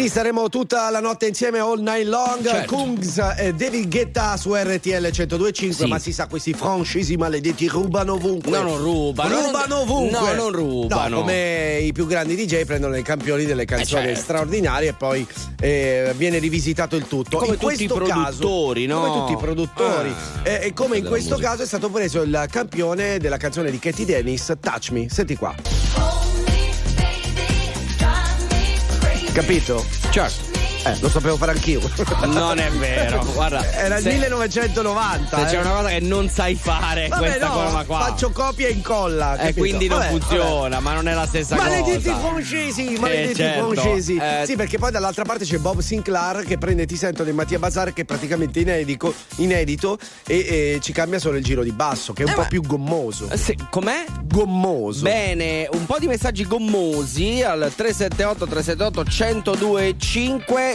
Sì, staremo tutta la notte insieme all night long. Certo. Kungs e David Guetta su RTL 1025. Sì. Ma si sa, questi francesi maledetti rubano ovunque. No, non rubano. Rubano ovunque. No, non rubano. No, come i più grandi DJ prendono i campioni delle canzoni certo. straordinarie e poi eh, viene rivisitato il tutto. Come in tutti i produttori, caso, no? Come tutti i produttori. Ah, Eh, e come in questo musica. caso è stato preso il campione della canzone di Katie Dennis, Touch Me. Senti qua. Capito? Certo. Eh, lo sapevo fare anch'io. Non è vero, guarda. Era il se- 1990. Se eh. c'è una cosa che non sai fare, Vabbè, questa no, cosa qua. Faccio copia e incolla. E capito? quindi non Vabbè, funziona, vabbè. ma non è la stessa Maledetti cosa. francesi, Eh, maledetti certo. francesi. Eh, Sì, perché poi dall'altra parte c'è Bob Sinclair che prende Ti sento di Mattia Bazar che è praticamente inedito, inedito e, e ci cambia solo il giro di basso, che è un Eh, po' più gommoso. Sì, com'è? Gommoso. Bene, un po' di messaggi gommosi al 378 378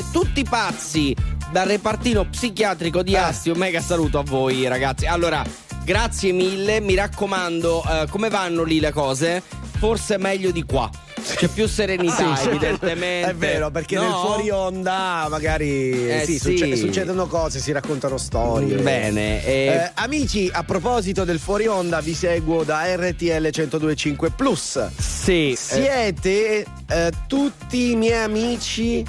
1025 tutti pazzi dal repartino psichiatrico di Eh. Asti. Un mega saluto a voi ragazzi. Allora, grazie mille, mi raccomando, eh, come vanno lì le cose? Forse meglio di qua. C'è più serenità, sì. evidentemente. È vero, perché No? nel fuori onda magari Eh, sì, sì. succe- succedono cose, si raccontano storie. Bene, e- Eh, amici, a proposito del fuori onda, vi seguo da RTL 1025 Plus. Sì. eh, Siete eh, tutti i miei amici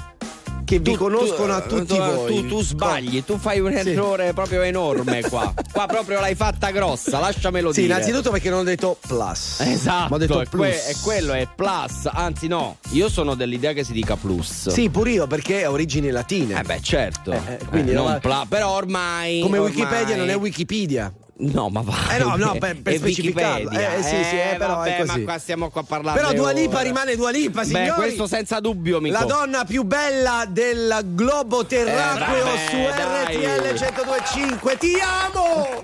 che tu, vi conoscono tu, a tutti tu, voi. Tu, tu sbagli, tu fai un sì. errore proprio enorme qua. qua proprio l'hai fatta grossa, lasciamelo sì, dire. Sì, innanzitutto perché non ho detto plus. Esatto. Ma ho detto plus. Que- e quello è plus, anzi no, io sono dell'idea che si dica plus. Sì, pure io perché ha origini latine. Eh beh, certo. Eh, eh quindi eh, non va... pla- però ormai Come ormai... Wikipedia non è Wikipedia. No, ma va. Eh no, no, per, per specificarlo. Eh, eh, sì, sì, eh, eh, però vabbè, è così. ma qua stiamo qua a parlare. Però Dua Lipa ora. rimane Dua Lipa, signori. Beh, questo senza dubbio, mi La donna più bella del globo terracqueo eh, su dai. RTL 1025. Ti amo!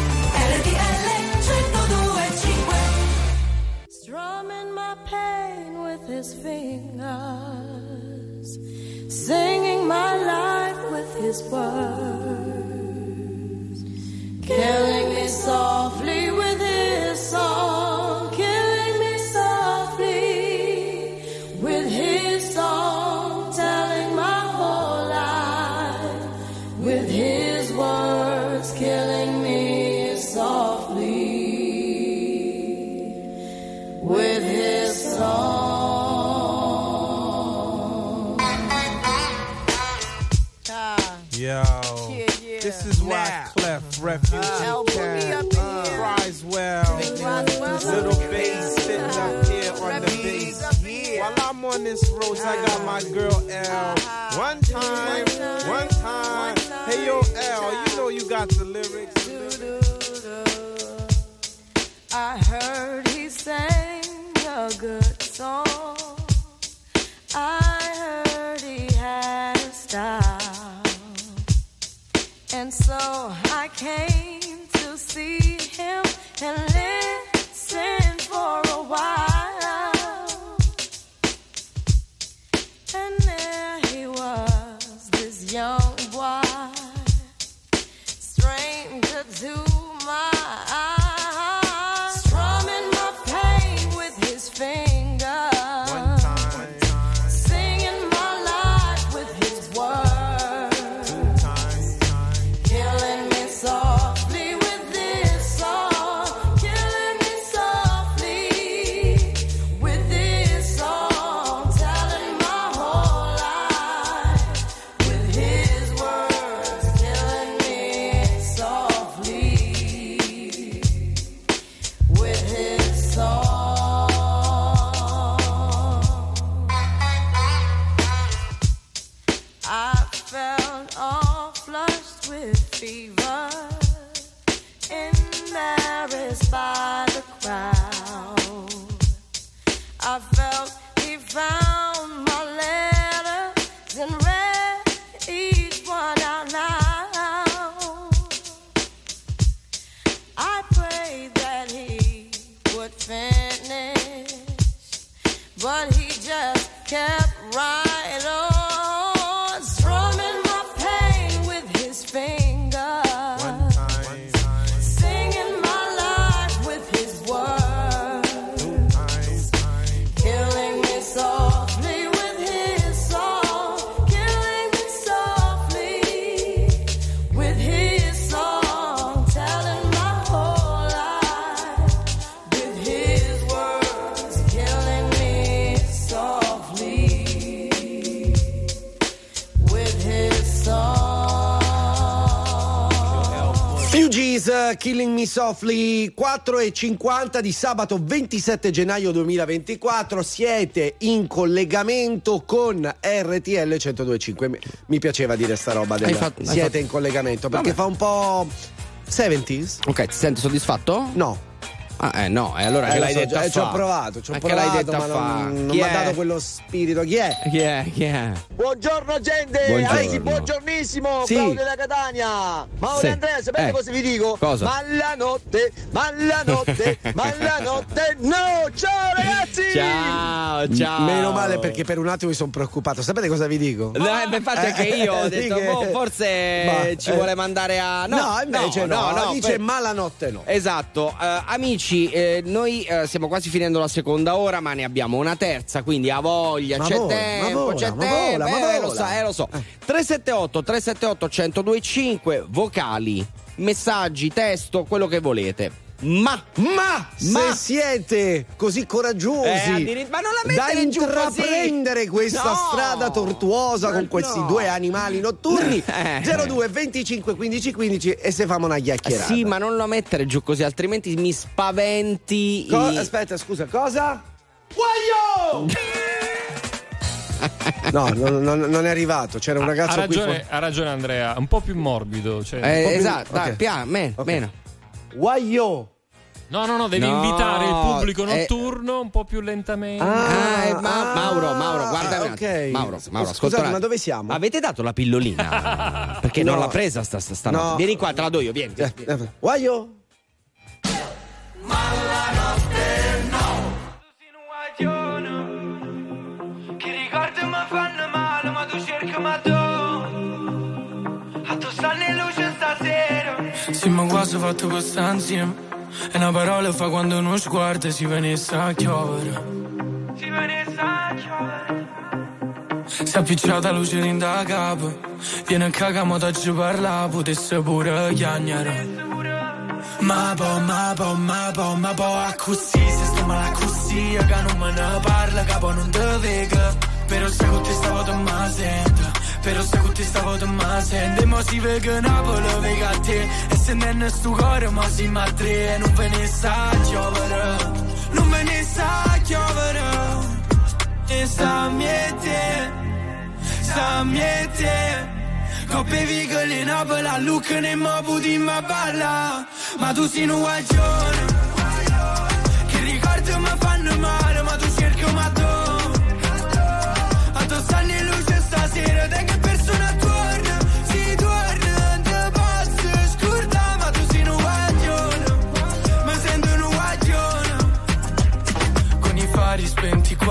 Killing Me Softly 4 e 50 di sabato 27 gennaio 2024 siete in collegamento con RTL 1025 Mi- mi piaceva dire sta roba Hai fatto- siete in collegamento perché Vabbè. fa un po' 70s Ok, ti senti soddisfatto? no Ah, eh no, e allora Eh, che lo l'hai so, detto a eh, ci ho provato, ci ho Ma che l'hai provato, detto ma non, non mi ha dato quello spirito. Chi è? Chi è? Chi è? Buongiorno gente, Buongiorno. Anzi, buongiornissimo, Sì. Claudio da Catania. Mauro Sì. Andrea, sapete Eh. cosa vi dico? Cosa? Ma la notte, ma la notte, ma la notte, no! Ciao ragazzi! Ciao, ciao. Meno male perché per un attimo mi sono preoccupato. Sapete cosa vi dico? No, eh, beh, infatti anche io ho detto, che- boh, forse Ma, ci eh. vuole mandare a... No, invece no, dice per- ma la notte no. Esatto, Eh, amici, eh, noi eh, stiamo quasi finendo la seconda ora, ma ne abbiamo una terza, quindi a voglia, Ma c'è vola, tempo, vola, c'è tempo, vola, ma eh, lo so, eh, lo so. 378 378 1025 vocali, messaggi, testo, quello che volete. Ma Ma, Ma- se siete così coraggiosi Eh, addiri- ma non la da intraprendere questa No. strada tortuosa Ma con questi no. due animali notturni Eh. 02 25 15 15 e se famo una chiacchierata. Sì, ma non lo mettere giù così, altrimenti mi spaventi. Co- i- aspetta, scusa, cosa? Guaglio! No, non, non- non è arrivato. C'era un Ha ragazzo qui. ragione, ha ragione Andrea, un po' più morbido. Cioè, Eh, un po' più- esatto, dai, ok. piano, meno, Ok. meno. Guaglio! No, no, no, devi No, invitare il pubblico eh. notturno un po' più lentamente. Ah, eh, ma- Mauro, Mauro, guarda un ok. attimo. Mauro, Mauro, ascolta Scusate, ma dove siamo? Avete dato la pillolina? Perché non No. l'ha presa sta, sta, sta No. notte. Vieni qua, te la do io, vieni. vieni, vieni. Guaglio! Che ma quasi fatto questa insieme. E una parola fa quando uno sguardo si venisse a chiovere. Si venisse a chiovere Si è appicciata luce in da capo. Viene a cagare, ma ci parla, potesse pure chiagnare. Ma po, ma po, ma po, ma po, a così, se sto male così, che non me ne parla, capo non te vega. Però se con te stavo te ma sento, però se con te stavo te ma sento, e mo si vega Napoli, vega te, e se non è sto cuore, ma si ma tre, e non ve ne sa chiovere, non ve ne sa chiovere, e sta miete, sta miete. Coppe in Napoli, a Lucca ne mo puti ma balla. Ma tu sei un guaglione Che ricordi mi fanno male Ma tu cerchi ma tu A tu stanno luce stasera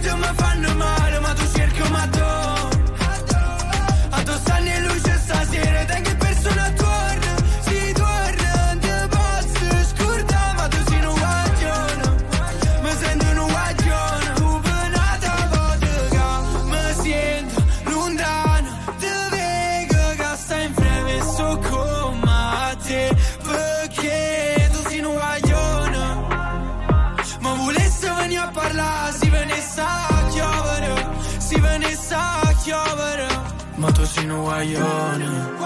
ricordi mi fanno male ma tu cerchi ma tu A in guaglione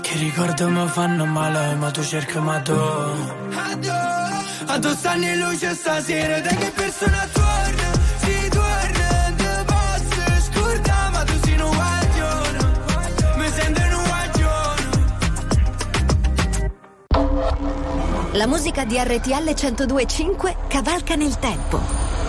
Che ricordo mi fanno male ma tu cerchi Madonna Addosso anni luce stasera da che persona torna? Si torna da posso scorda ma tu sei un guaglione Mi sento un guaglione La musica di RTL 102.5 cavalca nel tempo.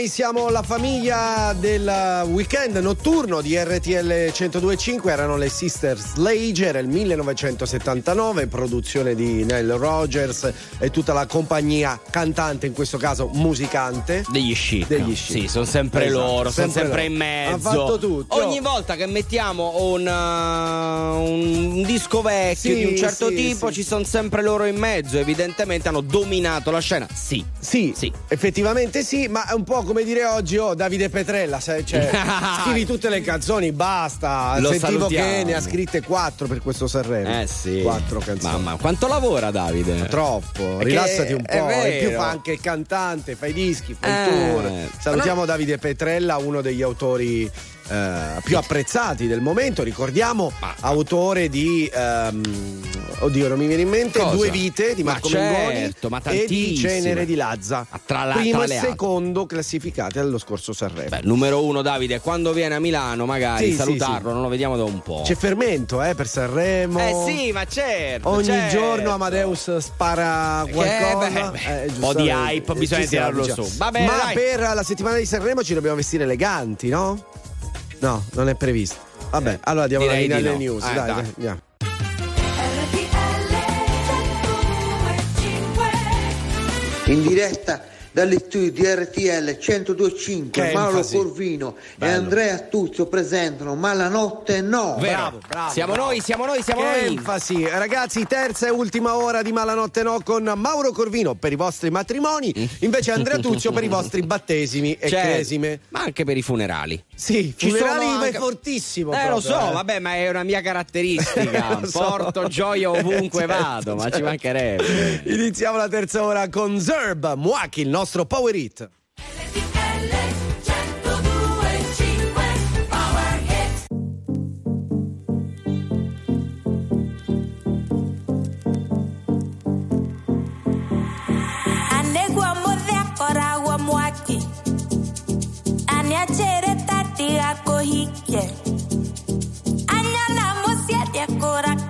noi siamo la famiglia del weekend notturno di RTL 1025, erano le Sister Slage, era il 1979, produzione di Nell Rogers e tutta la compagnia cantante, in questo caso musicante. Degli sci. Degli sci. Sì, sono sempre esatto, loro, sono sempre, sempre in mezzo. Hanno fatto tutto. Ogni volta che mettiamo un un disco vecchio sì, di un certo sì, tipo, sì. ci sono sempre loro in mezzo, evidentemente hanno dominato la scena. Sì. Sì, sì. effettivamente sì, ma è un po' come dire oggi, oh Davide Petrella, sai, cioè, scrivi tutte le canzoni, basta. Lo Sentivo salutiamo. che ne ha scritte quattro per questo Sanremo. Eh sì. Quattro canzoni. Mamma, quanto lavora Davide? Troppo, Perché rilassati un po'. E più fa anche il cantante, fa i dischi, fai eh. tour. Salutiamo no. Davide Petrella, uno degli autori eh, più apprezzati del momento. Ricordiamo, autore di. ehm, oddio, non mi viene in mente. Cosa? Due vite di Ma Marco certo, Mengoni ma e di. Cenere di Lazza. tra la- Primo tra e secondo classificati allo scorso Sanremo. Beh, numero uno Davide, quando viene a Milano magari Sì, salutarlo, sì, non lo vediamo da un po'. C'è fermento eh, per Sanremo. Eh sì, ma certo. Ogni certo. giorno Amadeus spara Che, qualcosa. eh, un po' di hype bisogna ci siamo, tirarlo diciamo. su. Va bene, Ma dai. per la settimana di Sanremo ci dobbiamo vestire eleganti, no? No, non è previsto. Vabbè, allora diamo la linea alle no. news. Eh, dai, dai. dai, andiamo. In diretta dagli studi di RTL 102.5 Che Mauro enfasi. Corvino e. Andrea Tuzio presentano Ma la notte no Vero. Siamo noi, siamo noi, siamo Che noi. enfasi. Ragazzi, terza e ultima ora di Malanotte No con Mauro Corvino per i vostri matrimoni, invece Andrea Tuzio per i vostri battesimi e Certo. cresime. Ma anche per i funerali. Sì, Ci funerali sono anche- fortissimo. Eh, lo proprio, so, eh. vabbè, ma è una mia caratteristica. Lo so. Porto gioia ovunque Certo, vado, ma ci certo. mancherebbe. Iniziamo la terza ora con Zerb, Muaki, il nostro power hit. Anegwa modhia kora wa mwaki Aniachere tati tirar, corri, yeah. Anha na moça, decorar.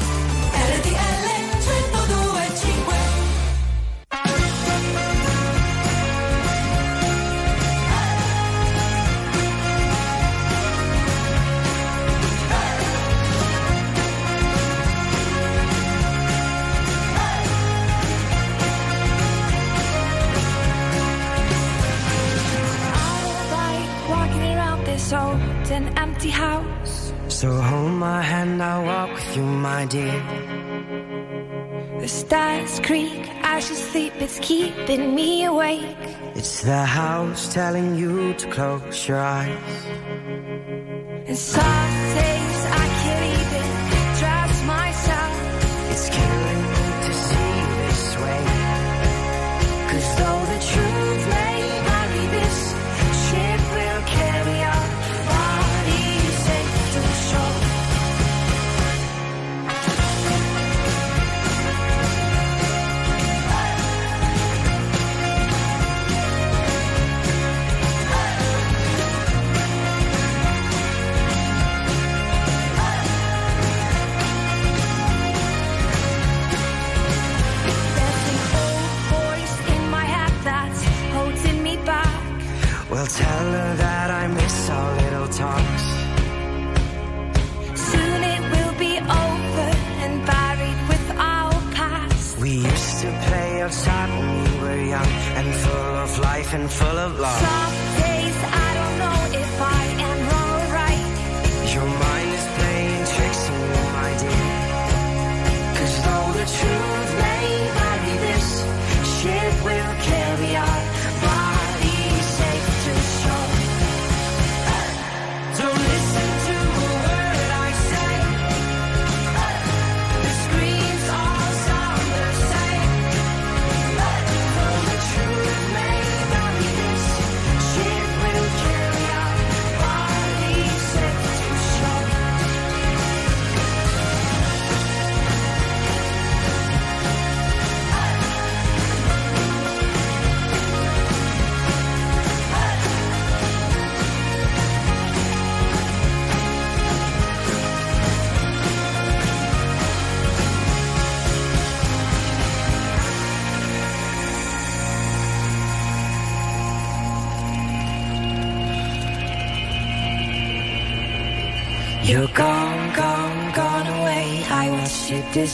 The house telling you to close your eyes. And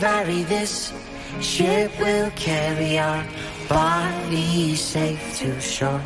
vary, this ship will carry our bodies safe to shore.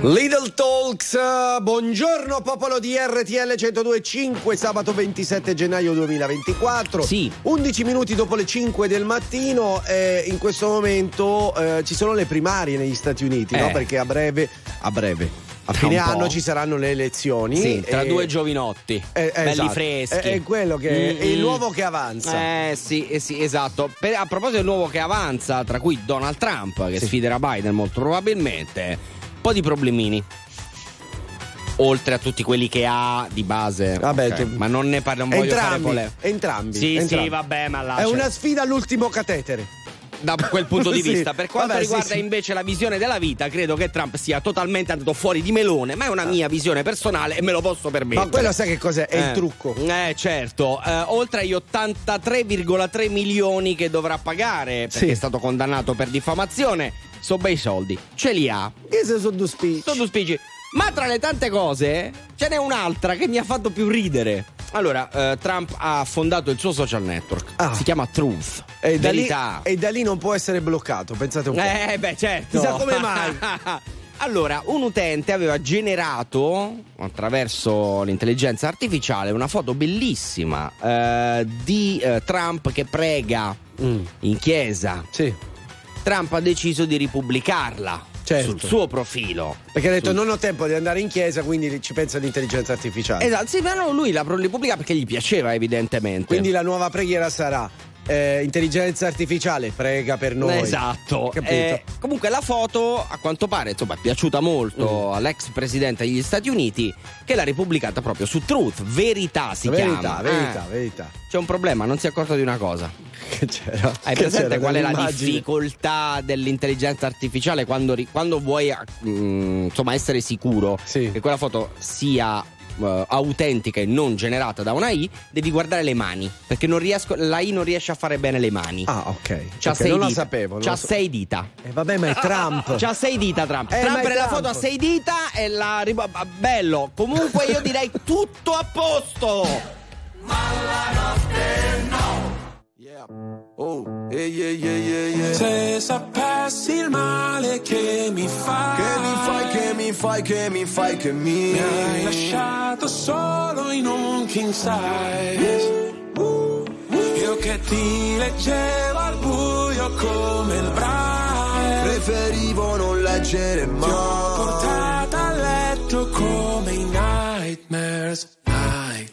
Little Talks, eh, buongiorno popolo di RTL 1025, sabato 27 gennaio 2024. Sì. 11 minuti dopo le 5 del mattino, eh, in questo momento eh, ci sono le primarie negli Stati Uniti, no? Eh. Perché a breve, a breve, a fine po'. anno ci saranno le elezioni. Sì, tra e- due giovinotti, eh, belli esatto. freschi. È, è quello che è il Mm-mm. nuovo che avanza. Eh sì, eh sì, esatto. Per- a proposito del nuovo che avanza, tra cui Donald Trump, che sfiderà Biden molto probabilmente, un po' di problemini. Oltre a tutti quelli che ha di base. Vabbè, Ok, tu- ma non ne parliamo, entrambi, entrambi, Sì, entrambi. sì, vabbè, ma là È c'è- una sfida all'ultimo catetere. Da quel punto di Sì. vista. Per quanto Vabbè, riguarda sì. invece la visione della vita, credo che Trump sia totalmente andato fuori di melone, ma è una mia visione personale e me lo posso permettere. Ma quello sai che cos'è? È il Eh. trucco. Eh, certo. Eh, oltre agli 83,3 milioni che dovrà pagare perché è stato condannato per diffamazione, sono bei soldi. Ce li ha. Che se sono due spicci. Sono due spicci. Ma tra le tante cose, ce n'è un'altra che mi ha fatto più ridere. Allora, eh, Trump ha fondato il suo social network. Si chiama Truth. Ah. E da, lì, e da lì non può essere bloccato, pensate un po'. Eh, beh, certo. Chissà come mai. allora, un utente aveva generato attraverso l'intelligenza artificiale una foto bellissima eh, di eh, Trump che prega in chiesa. Mm. Sì. Trump ha deciso di ripubblicarla Certo. sul suo profilo. Perché ha detto Sul- non ho tempo di andare in chiesa, quindi ci pensa l'intelligenza artificiale. Esatto, sì, no, lui l'ha ripubblicata perché gli piaceva, evidentemente. Quindi la nuova preghiera sarà eh, intelligenza artificiale, prega per noi. Esatto. Capito? Eh, comunque la foto a quanto pare insomma, è piaciuta molto Mm. all'ex presidente degli Stati Uniti che l'ha ripubblicata proprio su Truth. Verità si verità, chiama. verità, Eh, verità. C'è un problema, non si è accorto di una cosa. Che c'era? Hai Che presente c'era qual è la difficoltà dell'intelligenza artificiale quando, quando vuoi mm, insomma, essere sicuro che quella foto sia eh, autentica e non generata da una I, devi guardare le mani. Perché non riesco, la I non riesce a fare bene le mani. Ah, ok. C'ha Ok, sei non la dita. sapevo, non C'ha la so- sei dita. Eh, vabbè, ma è Trump. C'ha sei dita Trump. Eh, Trump nella foto ha sei dita e la bello. Comunque io direi tutto a posto. Oh, yeah, yeah, yeah, yeah. Se sapessi il male che mi fai, Che mi fai, che mi fai, che mi fai, che mi mi hai lasciato solo in un king size. Io che ti leggevo al buio come il braille. Preferivo non leggere mai. Ti ho portata a letto come i nightmares.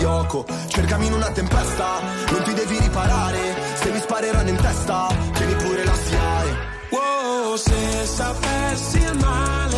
Yoko Cercami in una tempesta, non ti devi riparare. Se mi spareranno in testa, tieni pure la SIAE Wow, se sapessi il male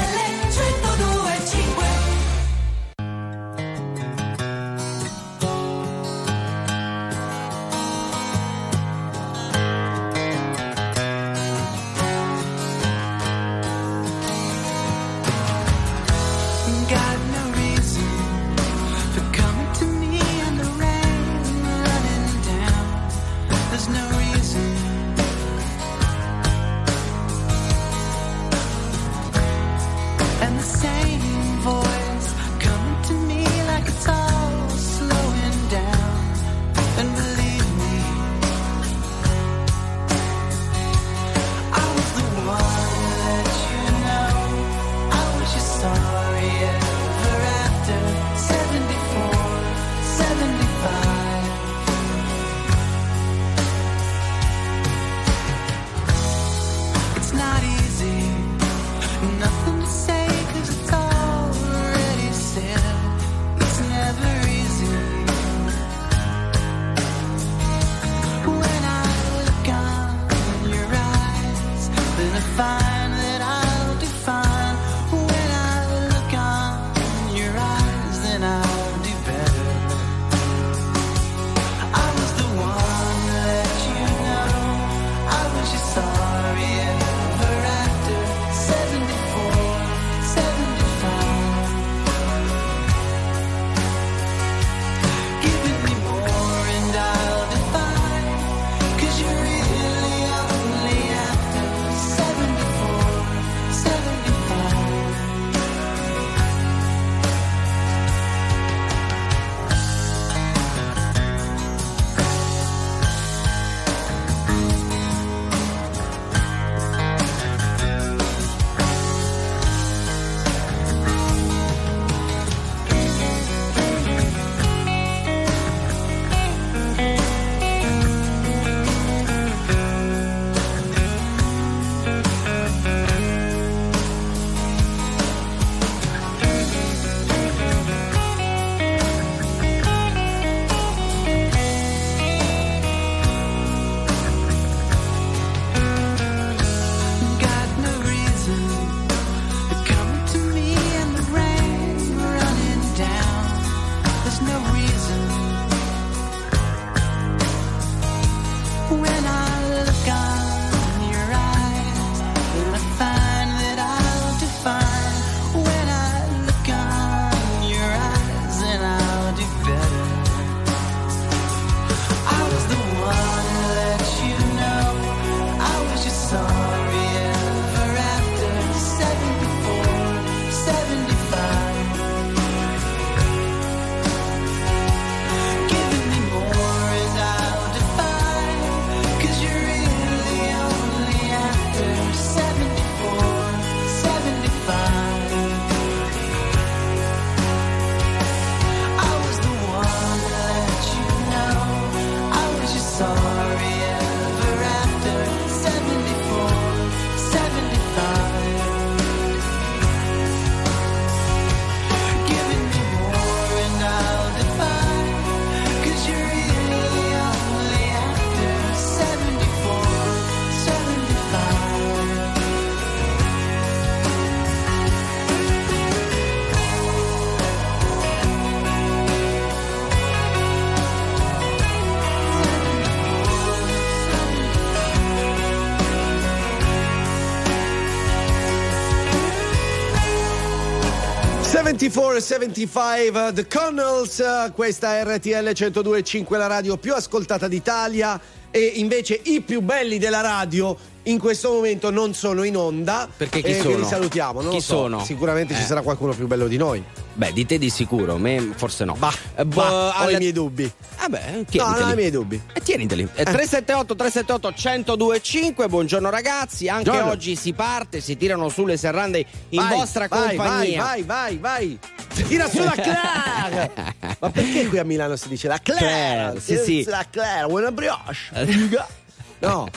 74-75 uh, The Connells, uh, questa RTL 102.5 la radio più ascoltata d'Italia e invece i più belli della radio in questo momento non sono in onda. Perché chi eh, sono? Che li salutiamo, non chi so. sono? Sicuramente eh. ci sarà qualcuno più bello di noi. Beh, di te di sicuro, me forse no. Bah, bah, bah ho alla... i miei dubbi. Vabbè, No, tieniteli. non ho i miei dubbi. E tieniteli. Eh, 378 378 1025, buongiorno ragazzi. Anche Buongiorno. oggi si parte, si tirano su le serrande in Vai, vostra vai, compagnia. Vai, vai, vai, vai. Tira su la Claire! Ma perché qui a Milano si dice la Claire? Claire, sì, sì. La Claire, una brioche. No.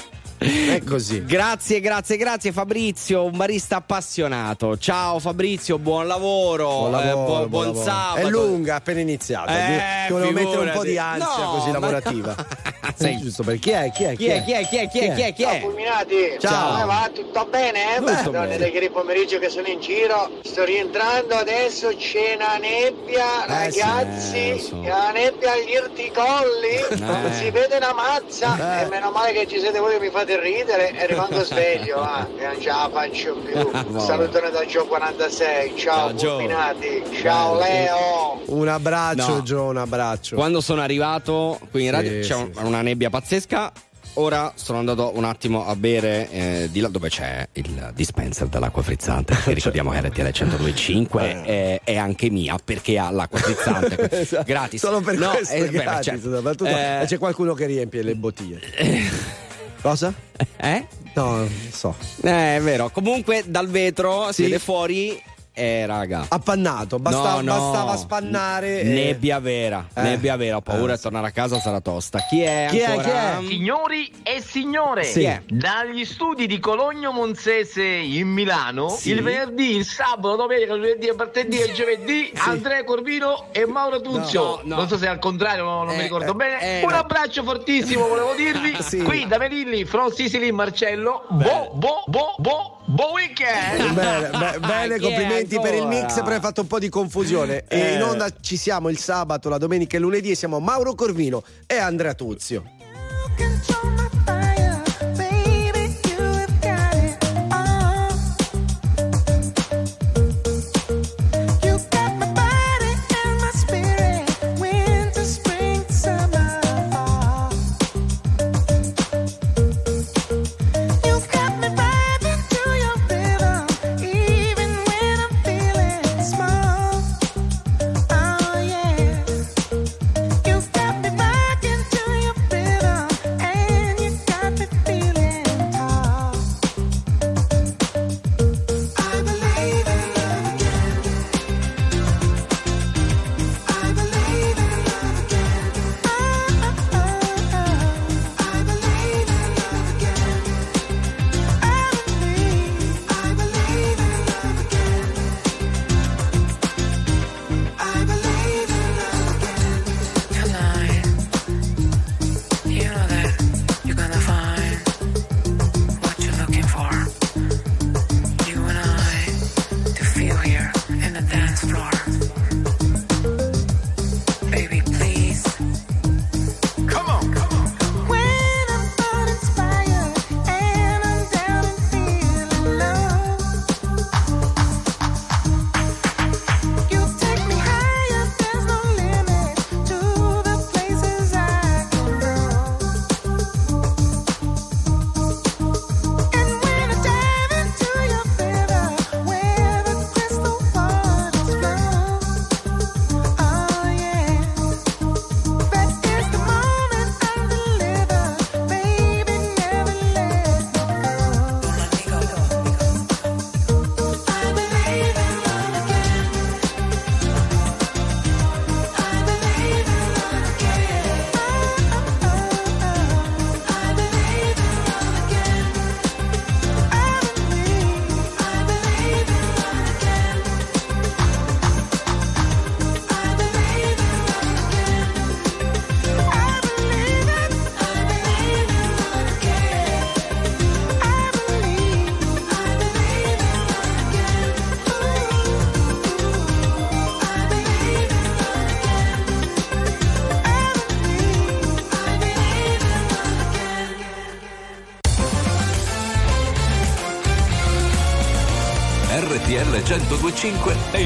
È così. Grazie, grazie, grazie Fabrizio, un barista appassionato. Ciao Fabrizio, buon lavoro. Buon eh, lavoro, buon, buon buon lavoro. sabato. È lunga, appena iniziata. Eh, volevo mettere un po' di ansia No, così ma- lavorativa. Sei- giusto per chi è? Chi è? Chi è? Chi è? Chi è? Chi è? Chi è? Chi è? Fulminati, Ciao. come va? Tutto bene? Tutto Donne bene. ieri pomeriggio che sono in giro, sto rientrando adesso, c'è una nebbia, Eh, sì, ragazzi, eh, lo so. la nebbia agli irticolli, non si vede una mazza, Eh. e meno male che ci siete voi che mi fate ridere e rimango sveglio, ah, che non ce la faccio più. Vabbè. Salutone da Gio 46, ciao Ciao, Gio. Fulminati, ciao Leo. Un abbraccio, No. Gio, un abbraccio. Quando sono arrivato qui in radio Sì, c'è sì, un- una nebbia pazzesca. Ora sono andato un attimo a bere eh, di là dove c'è il dispenser dell'acqua frizzante. Che ricordiamo che RTL 1025 è, è anche mia perché ha l'acqua frizzante Esatto. gratis. Solo per No, questo eh, è beh, gratis, certo. soprattutto- Eh, e c'è qualcuno che riempie le bottiglie. Cosa? Eh? No, non so. Eh, è vero. Comunque dal vetro si Sì. vede fuori. Eh, raga. Appannato, basta- No, no. bastava spannare. e- Nebbia vera, Eh. nebbia vera. Ho paura Eh, di tornare a casa sarà tosta. Chi è Chi è? ancora? Chi è? Signori e signore, Sì. dagli studi di Cologno Monzese in Milano, Sì. il venerdì, il sabato, domenica, il lunedì, martedì e il giovedì, Andrea Corvino e Mauro Tuzio. No, no. Non so se è al contrario, no- non Eh, mi ricordo eh, bene. eh, Un no. abbraccio fortissimo, volevo dirvi. Sì. Qui da Melilli, from Sicily, Marcello. Bo, bo, bo, bo, bo weekend! Bene, be- bene, complimenti per il mix, però hai fatto un po' di confusione. Eh. E in onda ci siamo il sabato, la domenica e il lunedì e siamo Mauro Corvino e Andrea Tuzio.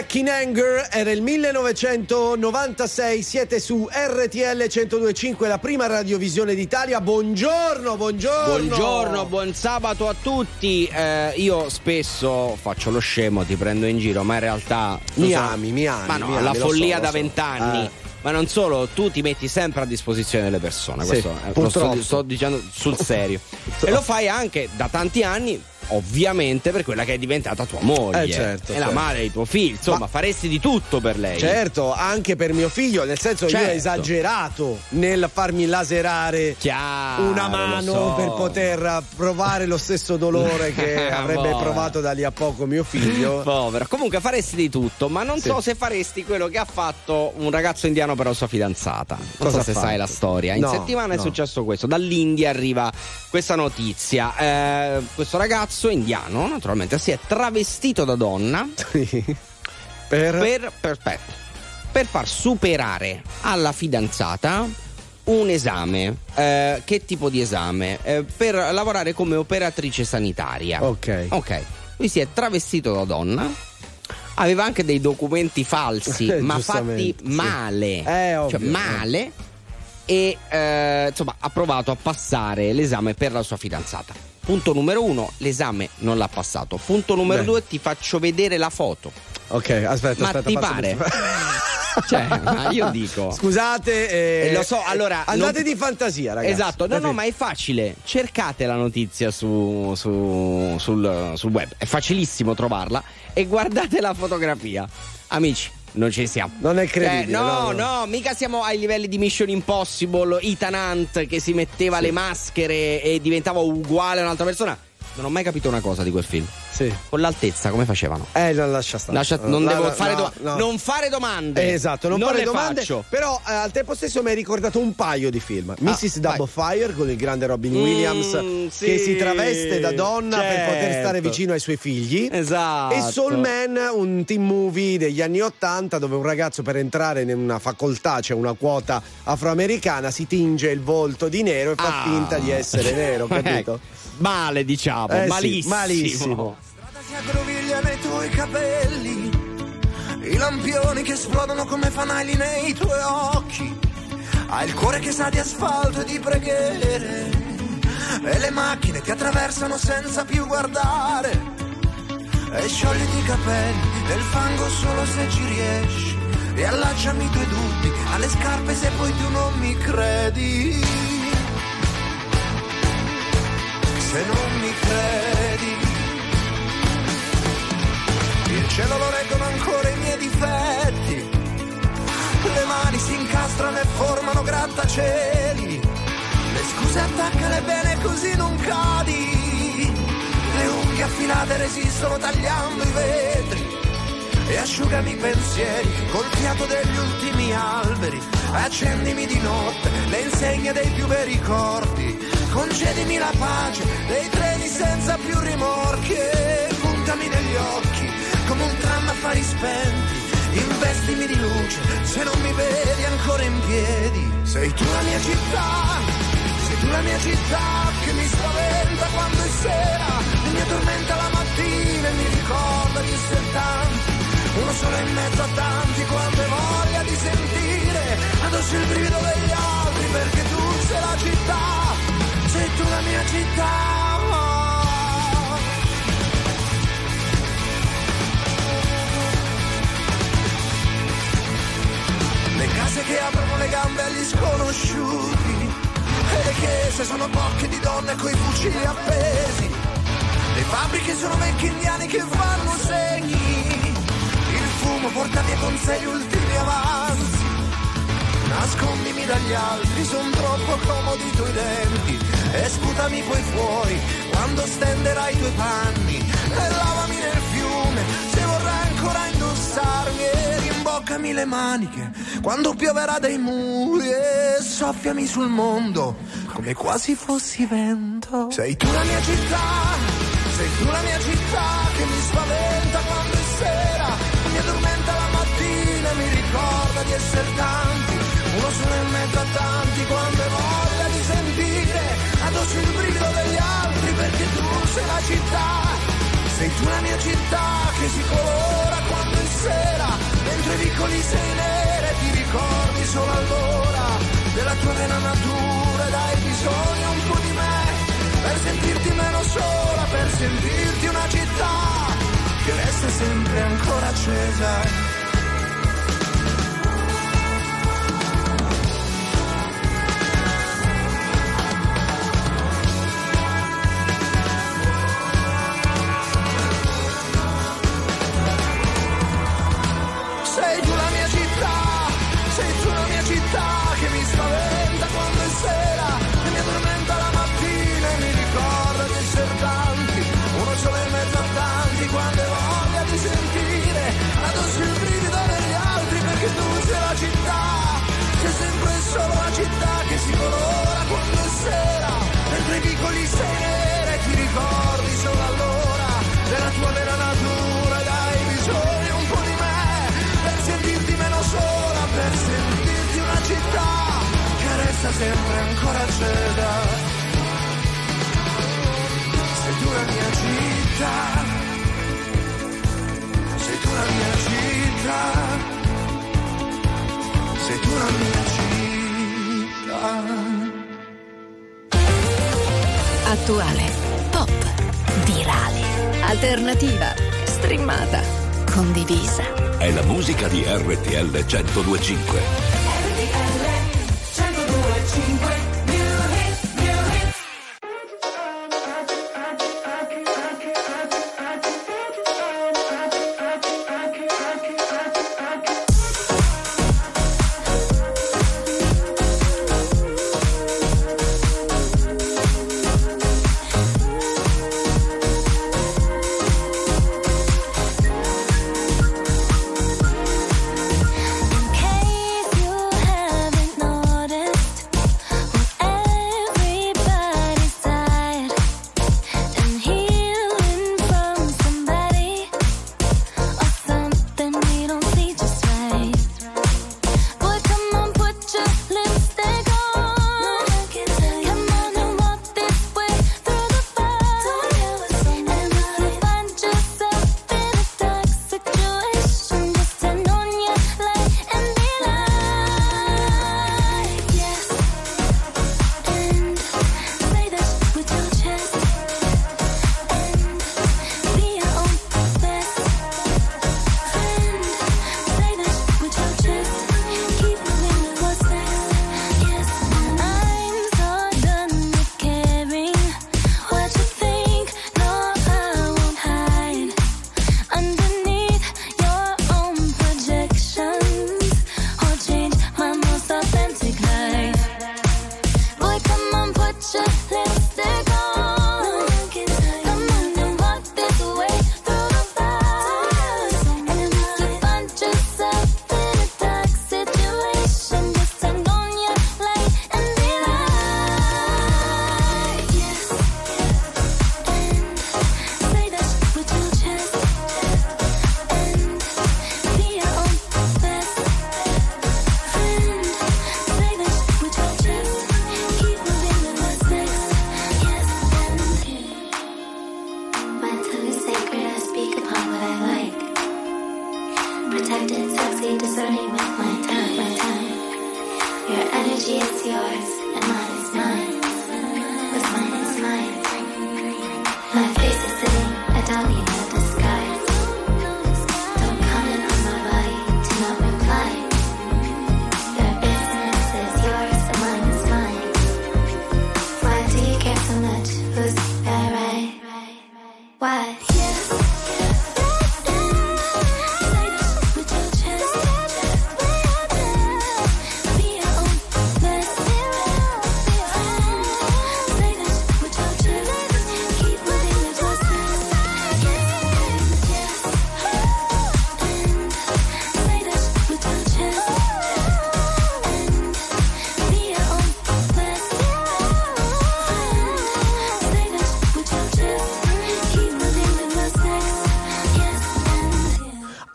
Back in Anger, era il 1996, siete su RTL 1025, la prima radiovisione d'Italia. Buongiorno, buongiorno. Buongiorno, buon sabato a tutti. Eh, io spesso faccio lo scemo, ti prendo in giro, ma in realtà. Mi lo so- ami, mi ami, Ma no, mi ami, la follia so, da so. vent'anni. Eh. Ma non solo, tu ti metti sempre a disposizione delle persone. Sì, questo eh, lo sto, sto dicendo sul serio. e lo fai anche da tanti anni. Ovviamente per quella che è diventata tua moglie Eh, certo, e la certo. madre di tuo figlio, insomma, Ma- faresti di tutto per lei. Certo, anche per mio figlio, nel senso io Certo. ho esagerato nel farmi laserare Chiaro, una mano so. per poter provare lo stesso dolore che avrebbe provato da lì a poco mio figlio. Povero. Comunque faresti di tutto, ma non Sì. so se faresti quello che ha fatto un ragazzo indiano per la sua fidanzata. Non Cosa so se fatto? sai la storia. In No, settimana è no. successo questo. Dall'India arriva questa notizia. Eh, questo ragazzo indiano, naturalmente, si è travestito da donna Per... per, per- per- per far superare alla fidanzata un esame. Eh, che tipo di esame? Eh, per lavorare come operatrice sanitaria. Ok. Ok. Lui si è travestito da donna. Aveva anche dei documenti falsi, Eh, ma fatti male. Eh, ovvio, cioè, male. E eh, insomma, ha provato a passare l'esame per la sua fidanzata. Punto numero uno, l'esame non l'ha passato. Punto numero Beh. due, ti faccio vedere la foto. Ok, aspetta, Ma aspetta. ti pare? Cioè, ma io dico. Scusate, eh, Eh, lo so, allora, andate non- di fantasia, ragazzi. Esatto, no, no, ma è facile. Cercate la notizia su, su- sul, sul web, è facilissimo trovarla e guardate la fotografia. Amici, non ci siamo. Non è credibile, Eh, no, no, no, no. mica siamo ai livelli di Mission Impossible, Ethan Hunt che si metteva Sì. le maschere e diventava uguale a un'altra persona. Non ho mai capito una cosa di quel film. Sì. Con l'altezza, come facevano? Eh, non lascia stare. Lascia- non No, devo no, fare, no, do- no. non fare domande. Eh, Esatto, non, fare le domande. faccio. Però eh, al tempo stesso mi hai ricordato un paio di film. Mrs. vai. Double Fire con il grande Robin Mm, Williams sì, che si traveste da donna per poter certo. stare vicino ai suoi figli. Esatto. E Soul Man, un teen movie degli anni Ottanta dove un ragazzo per entrare in una facoltà, c'è una quota afroamericana, si tinge il volto di nero e fa Ah. finta di essere nero, capito? Ecco, Male, diciamo, Eh sì, malissimo. malissimo. Si aggroviglia nei tuoi capelli, i lampioni che esplodono come fanali nei tuoi occhi. Hai il cuore che sa di asfalto e di preghiere, e le macchine ti attraversano senza più guardare. E sciogliti i capelli nel fango solo se ci riesci. E allacciami i tuoi dubbi alle scarpe se poi tu non mi credi. Se non mi credi. Il cielo lo reggono ancora i miei difetti. Le mani si incastrano e formano grattacieli. Le scuse attaccale bene così non cadi. Le unghie affilate resistono tagliando i vetri. E asciugami i pensieri col fiato degli ultimi alberi. Accendimi di notte le insegne dei più bei ricordi. Concedimi la pace dei treni senza più rimorchi. E puntami negli occhi come un tram a fari spenti. Investimi di luce se non mi vedi ancora in piedi. Sei tu la mia città, sei tu la mia città che mi spaventa quando è sera. E mi addormenta la mattina e mi ricorda di essere tanti. Uno solo in mezzo a tanti hai voglia di sentire addosso il brivido degli altri perché tu sei la città, sei tu la mia città. Le case che aprono le gambe agli sconosciuti e le chiese sono bocche di donne coi fucili appesi. Le fabbriche sono vecchi indiani che fanno segni. Fumo porta via con sé gli ultimi avanzi. Nascondimi dagli altri, son troppo comodi i tuoi denti. E sputami poi fuori quando stenderai i tuoi panni. E lavami nel fiume se vorrai ancora indossarmi. E rimboccami le maniche quando pioverà dai muri. E soffiami sul mondo come quasi fossi vento. Sei tu la mia città, sei tu la mia città che mi spaventa ricorda di essere tanti. Uno solo in mezzo a tanti quando hai voglia di sentire addosso il brivido degli altri perché tu sei la città, sei tu la mia città che si colora sera, mentre i vicoli sei nere, ti ricordi solo allora della tua vera natura ed hai bisogno un po' di me per sentirti meno sola, per sentirti una città che resta sempre ancora accesa. Sempre ancora accesa. Sei tu la mia città, sei tu la mia città, sei tu la mia città. Attuale, pop, virale, alternativa, streamata, condivisa. È la musica di RTL 1025. In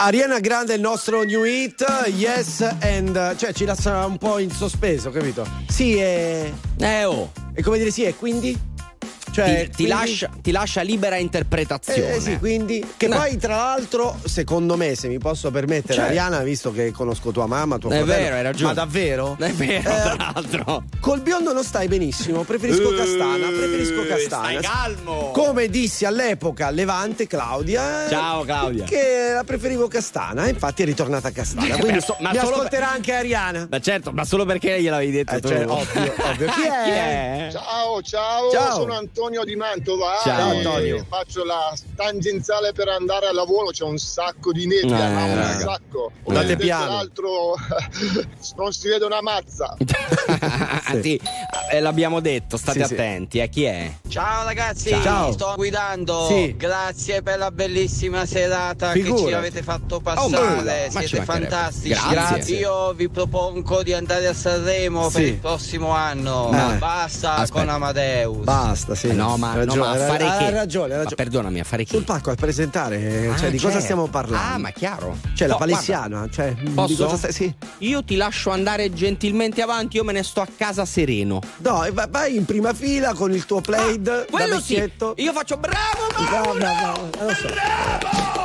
Ariana Grande è il nostro new hit, yes and cioè ci lascia un po' in sospeso, capito? Sì, è. Eh oh. È come dire sì, e quindi? Cioè, ti, ti quindi- lascia, ti lascia libera interpretazione. Eh, sì, quindi che No. poi tra l'altro, secondo me, se mi posso permettere, Certo. Ariana, visto che conosco tua mamma, tuo È fratello, vero, hai ragione. Ma davvero? È vero, Eh, tra l'altro. Col biondo non stai benissimo, preferisco Eh, castana, preferisco castana. stai calmo. Come dissi all'epoca Levante Claudia. eh, Ciao, Claudia. Che la preferivo castana, infatti è ritornata castana. Eh, Quindi beh, so- ma mi ascolterà anche Ariana. Ma certo, ma solo perché gliel'avevi detto Eh, tu. cioè, ovvio, ovvio. Chi è? Ciao, ciao, Ciao. sono Antonio di Mantova. Ciao, e Antonio. Faccio la tangenziale per andare al lavoro, c'è un sacco di nebbia, Eh, ma un raga. sacco. Andate Invece piano. L'altro non si vede una mazza. Sì, eh, l'abbiamo detto, state Sì, sì. attenti, eh, chi è? Ciao ragazzi, Ciao. sto guidando. Sì. Grazie per la bellissima serata che Figurati. ci avete fatto Oh, passare. ci Siete fantastici. Grazie. Io vi propongo di andare a Sanremo per Sì. il prossimo anno. Eh. Ma basta Aspetta. con Amadeus. Basta, sì. Eh, No, ma, Hai no, ma a ragione, fare hai- che? hai ragione, hai Ma ragione. perdonami, a fare che? Sul palco a presentare, Ah, cioè di cosa certo. stiamo parlando? Ah, ma chiaro. Cioè, la No, palessiana, cioè, di Posso? stai- sì. Io ti lascio andare gentilmente avanti, io me ne sto a casa sereno. No, va- vai in prima fila con il tuo plaid da Quello sì. Io faccio bravo, Bravo, bravo, eh, lo so.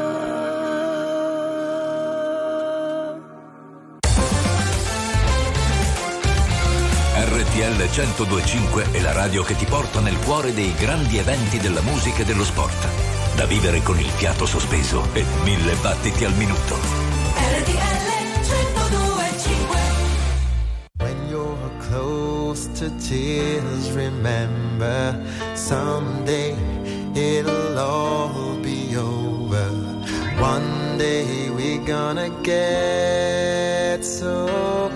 RTL 1025 è la radio che ti porta nel cuore dei grandi eventi della musica e dello sport. Da vivere con il fiato sospeso e mille battiti al minuto. RTL 1025 When you're close to tears, remember someday it'll all be over. One day we're gonna get so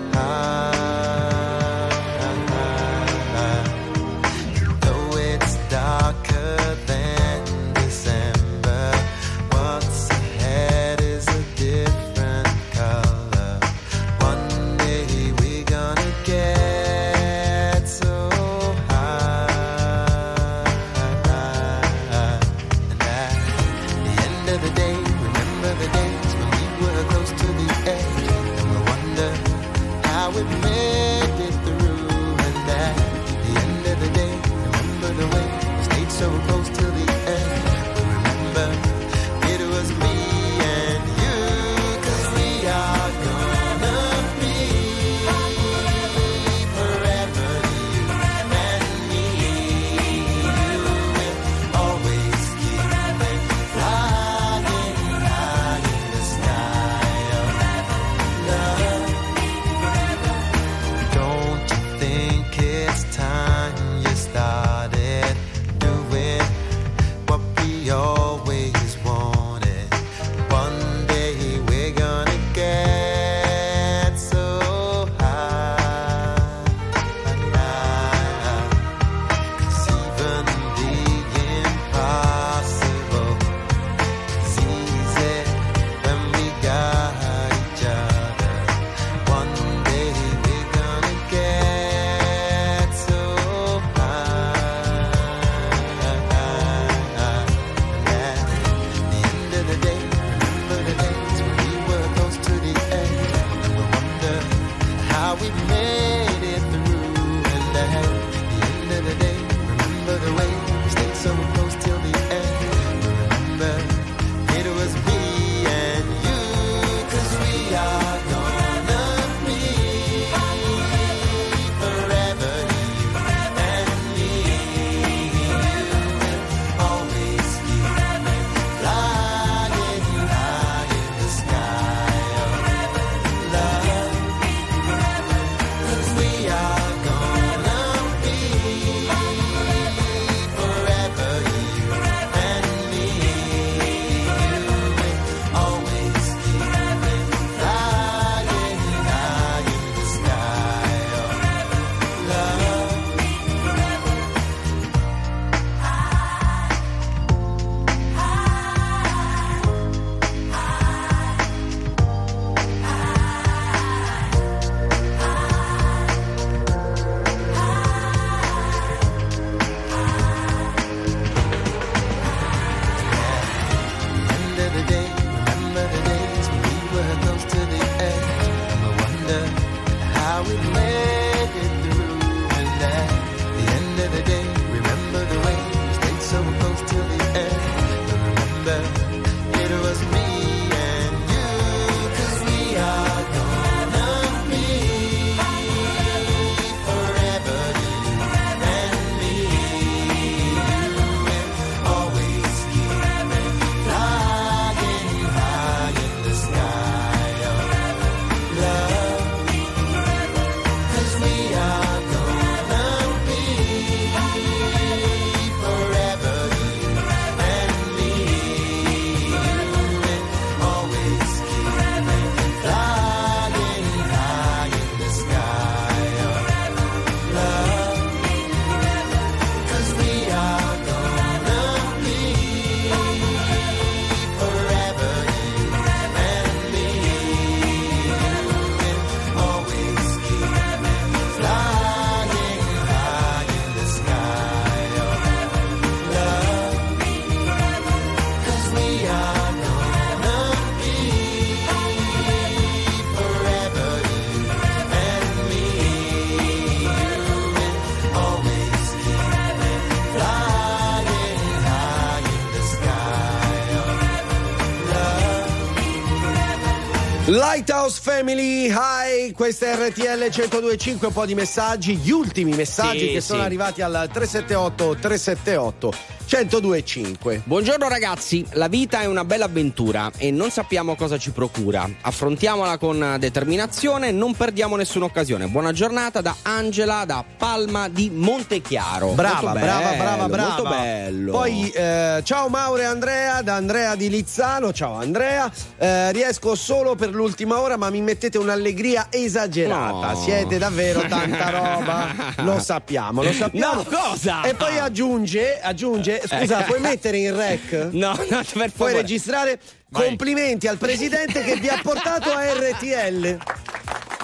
Lighthouse Family High, questa è RTL 1025, un po' di messaggi, gli ultimi messaggi Sì, che sono sì. arrivati al 378 378 1025. Buongiorno ragazzi, la vita è una bella avventura e non sappiamo cosa ci procura. Affrontiamola con determinazione non perdiamo nessuna occasione. Buona giornata da Angela da Palma di Montechiaro. Brava, Molto brava, bello, brava, brava. Molto bello. Poi eh, ciao Mauro e Andrea, da Andrea di Lizzano. Ciao Andrea. Eh, riesco solo per l'ultima ora, ma mi mettete un'allegria esagerata. No. Siete davvero tanta roba. Lo sappiamo, lo sappiamo. No, cosa? E poi aggiunge, aggiunge, scusa, Eh. puoi mettere in rec? No, no, per Puoi favore. registrare. Vai. Complimenti al presidente che vi ha portato a RTL.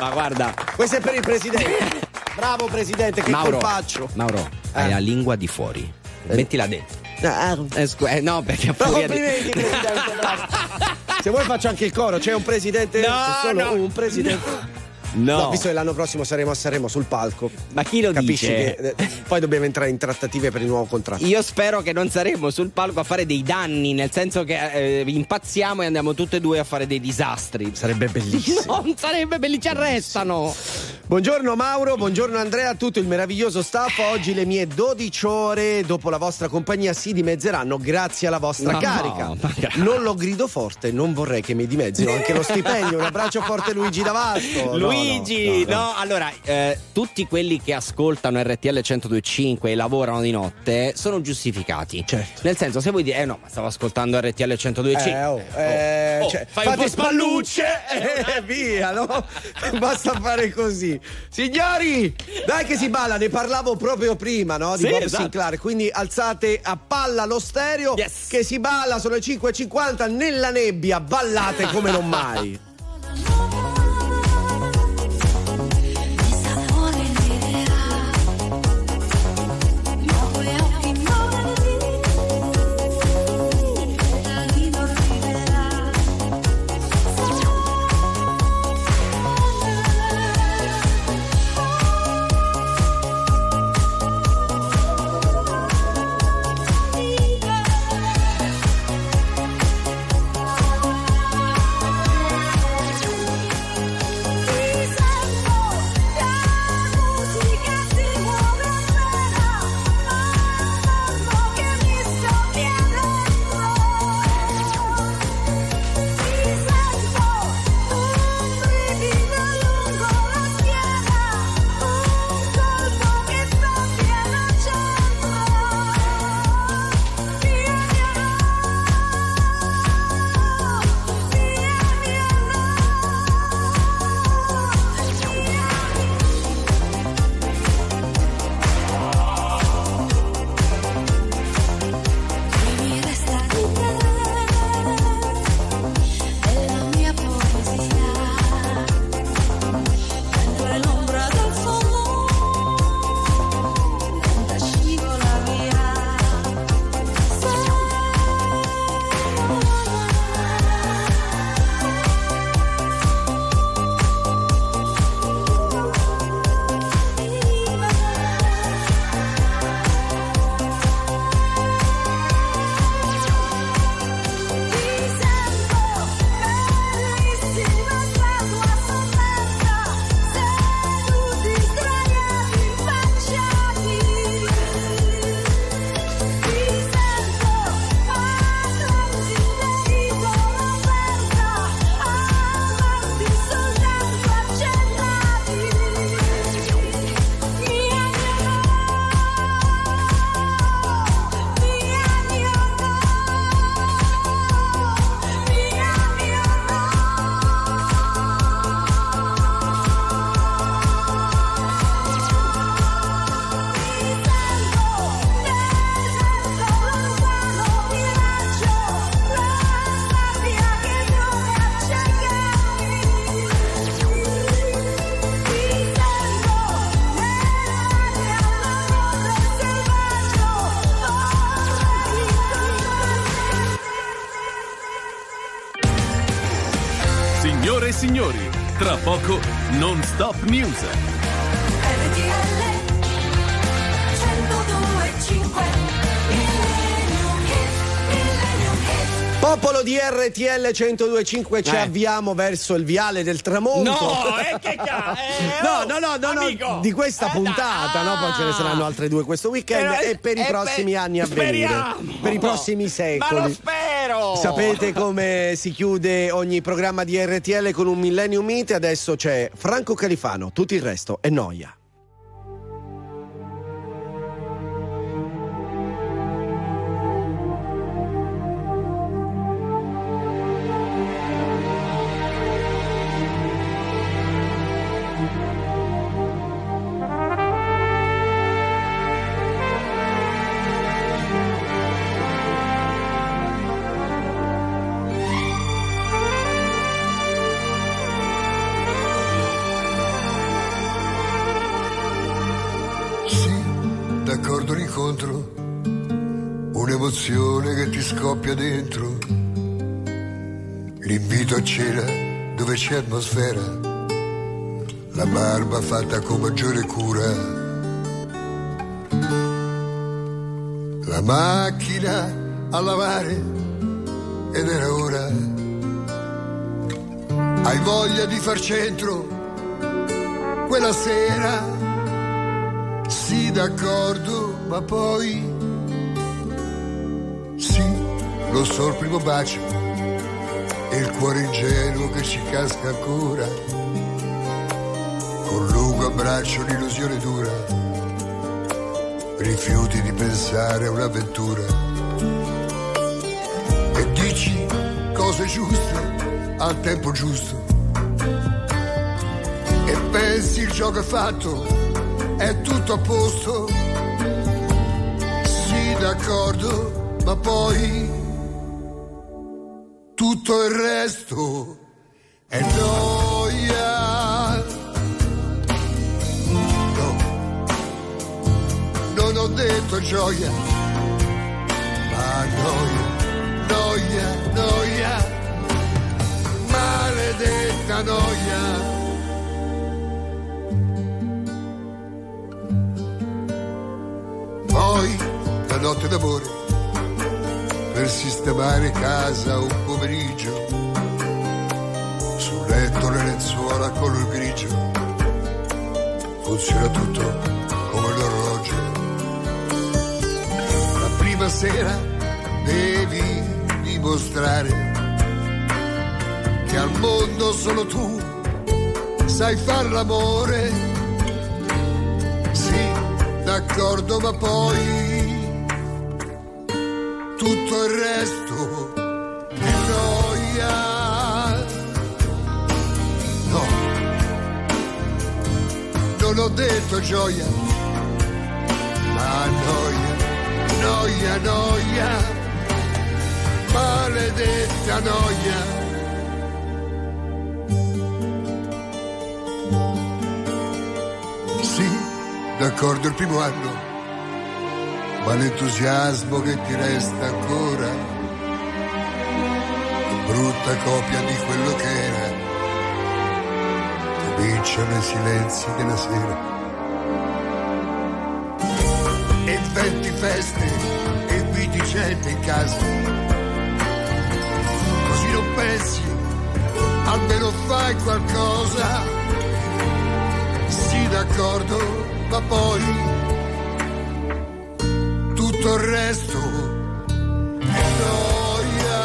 Ma guarda, Questo è per il presidente. Bravo presidente, che Mauro, colpaccio. Mauro, hai la lingua di fuori. Mettila dentro. Eh, scu- eh, no, perché a furia di- complimenti, presidente. Se vuoi faccio anche il coro, c'è un presidente, No, c'è solo no. un presidente. No. Visto che l'anno prossimo saremo a Sanremo sul palco. Ma chi lo Capisci dice? che eh, poi dobbiamo entrare in trattative per il nuovo contratto. Io spero che non saremo sul palco a fare dei danni, nel senso che eh, impazziamo e andiamo tutte e due a fare dei disastri. Sarebbe bellissimo. Non sarebbe belli, ci arrestano. Buongiorno Mauro, buongiorno Andrea, a tutto il meraviglioso staff. Oggi le mie 12 ore dopo la vostra compagnia si dimezzeranno grazie alla vostra No, carica. gra- Non lo grido forte, non vorrei che mi dimezzino anche lo stipendio. Un abbraccio forte Luigi Davasto. No, Luigi, no, no, no. allora, eh, tutti quelli che ascoltano RTL 1025 e lavorano di notte sono giustificati. Certo. Nel senso, se vuoi dire, eh no, ma stavo ascoltando RTL 1025. Eh, oh, eh, Oh, cioè, fai un fate po' spallucce e via, no? Basta fare così. Signori, dai che si balla, ne parlavo proprio prima, no? Di Sì, Bob esatto. Sinclair. Quindi alzate a palla lo stereo Yes. che si balla, sono le 5.50 nella nebbia, ballate come non mai. news. RTL 102.5 Millennium Hit, Millennium Hit. Popolo di RTL 1025 ci Eh. avviamo verso il viale del tramonto. No, eh, che ca- eh, no, oh, no, no, no, no, amico. di questa Eh, puntata, no? Poi ce ne saranno altre due questo weekend Però- e per i prossimi beh, anni a venire. speriamo. Per i prossimi Ma secoli. Sapete come si chiude ogni programma di RTL con un Millennium Meet? Adesso c'è Franco Califano, tutto il resto è noia. D'accordo l'incontro, un'emozione che ti scoppia dentro, l'invito a cena dove c'è atmosfera, la barba fatta con maggiore cura, la macchina a lavare ed era ora. Hai voglia di far centro quella sera? D'accordo, ma poi. Sì, lo so il primo bacio e il cuore ingenuo che ci casca ancora. Con lungo abbraccio l'illusione dura. Rifiuti di pensare a un'avventura. E dici cose giuste al tempo giusto. E pensi il gioco è fatto è tutto a posto. Sì, d'accordo, ma poi tutto il resto è noia. No, non ho detto gioia, ma noia, noia, noia, maledetta noia. Notte d'amore per sistemare casa un pomeriggio. Sul letto le lenzuola color grigio. Funziona tutto come l'orologio. La prima sera devi dimostrare che al mondo solo tu sai far l'amore. Sì, d'accordo, ma poi tutto il resto è noia. No, non ho detto gioia, ma noia, noia, noia, maledetta noia. Sì, d'accordo il primo anno, ma l'entusiasmo che ti resta ancora, è brutta copia di quello che era, cominciano i silenzi della sera. E venti feste e inviti gente in casa, così non pensi, almeno fai qualcosa. Sì d'accordo, ma poi tutto il resto è noia.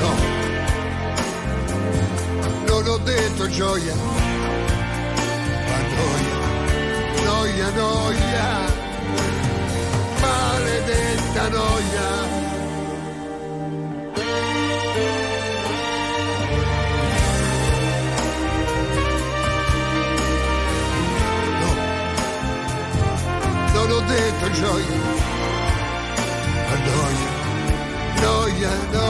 No, non ho detto gioia, ma noia, noia, noia, maledetta noia. Non ho detto gioia, ma noia, noia, noia,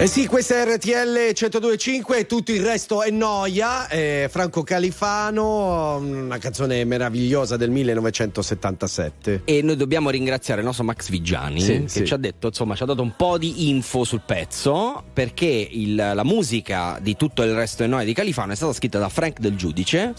Eh sì, questa è RTL 1025 e tutto il resto è noia. Eh, Franco Califano, una canzone meravigliosa del 1977. E noi dobbiamo ringraziare il nostro Max Vigiani Sì, che sì. ci ha detto, insomma, ci ha dato un po' di info sul pezzo perché il- la musica di tutto il resto è noi di Califano è stata scritta da Frank Del Giudice.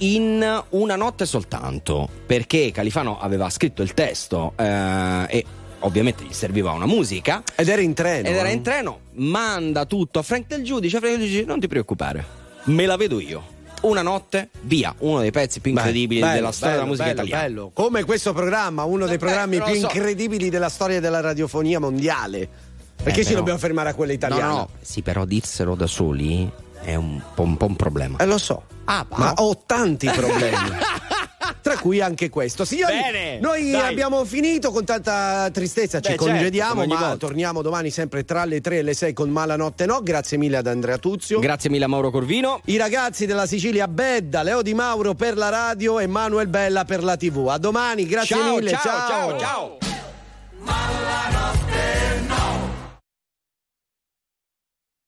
In una notte soltanto, perché Califano aveva scritto il testo eh, e ovviamente gli serviva una musica. Ed era in treno. Ed era eh? in treno, manda tutto a Frank Del Giudice. Frank Del Giudice, non ti preoccupare, me la vedo io. Una notte, via, uno dei pezzi più incredibili Bello, della storia bello, della musica bello, italiana. bello. Come questo programma, uno dei programmi più so- incredibili della storia della radiofonia mondiale. Perché Eh, ci però- dobbiamo fermare a quella italiana? No, no. Sì, però dirselo da soli è un po' un, po' un problema. Eh, lo so. Ah, Ma ho tanti problemi. Tra cui anche questo. Signori, Bene, noi dai. abbiamo finito con tanta tristezza, ci Beh, certo, congediamo, ogni ma volta. torniamo domani sempre tra le 3 e le 6 con Malanotte No. Grazie mille ad Andrea Tuzio. Grazie mille a Mauro Corvino. I ragazzi della Sicilia Bedda, Leo Di Mauro per la radio e Manuel Bella per la TV. A domani, grazie Ciao, mille. ciao, ciao, ciao.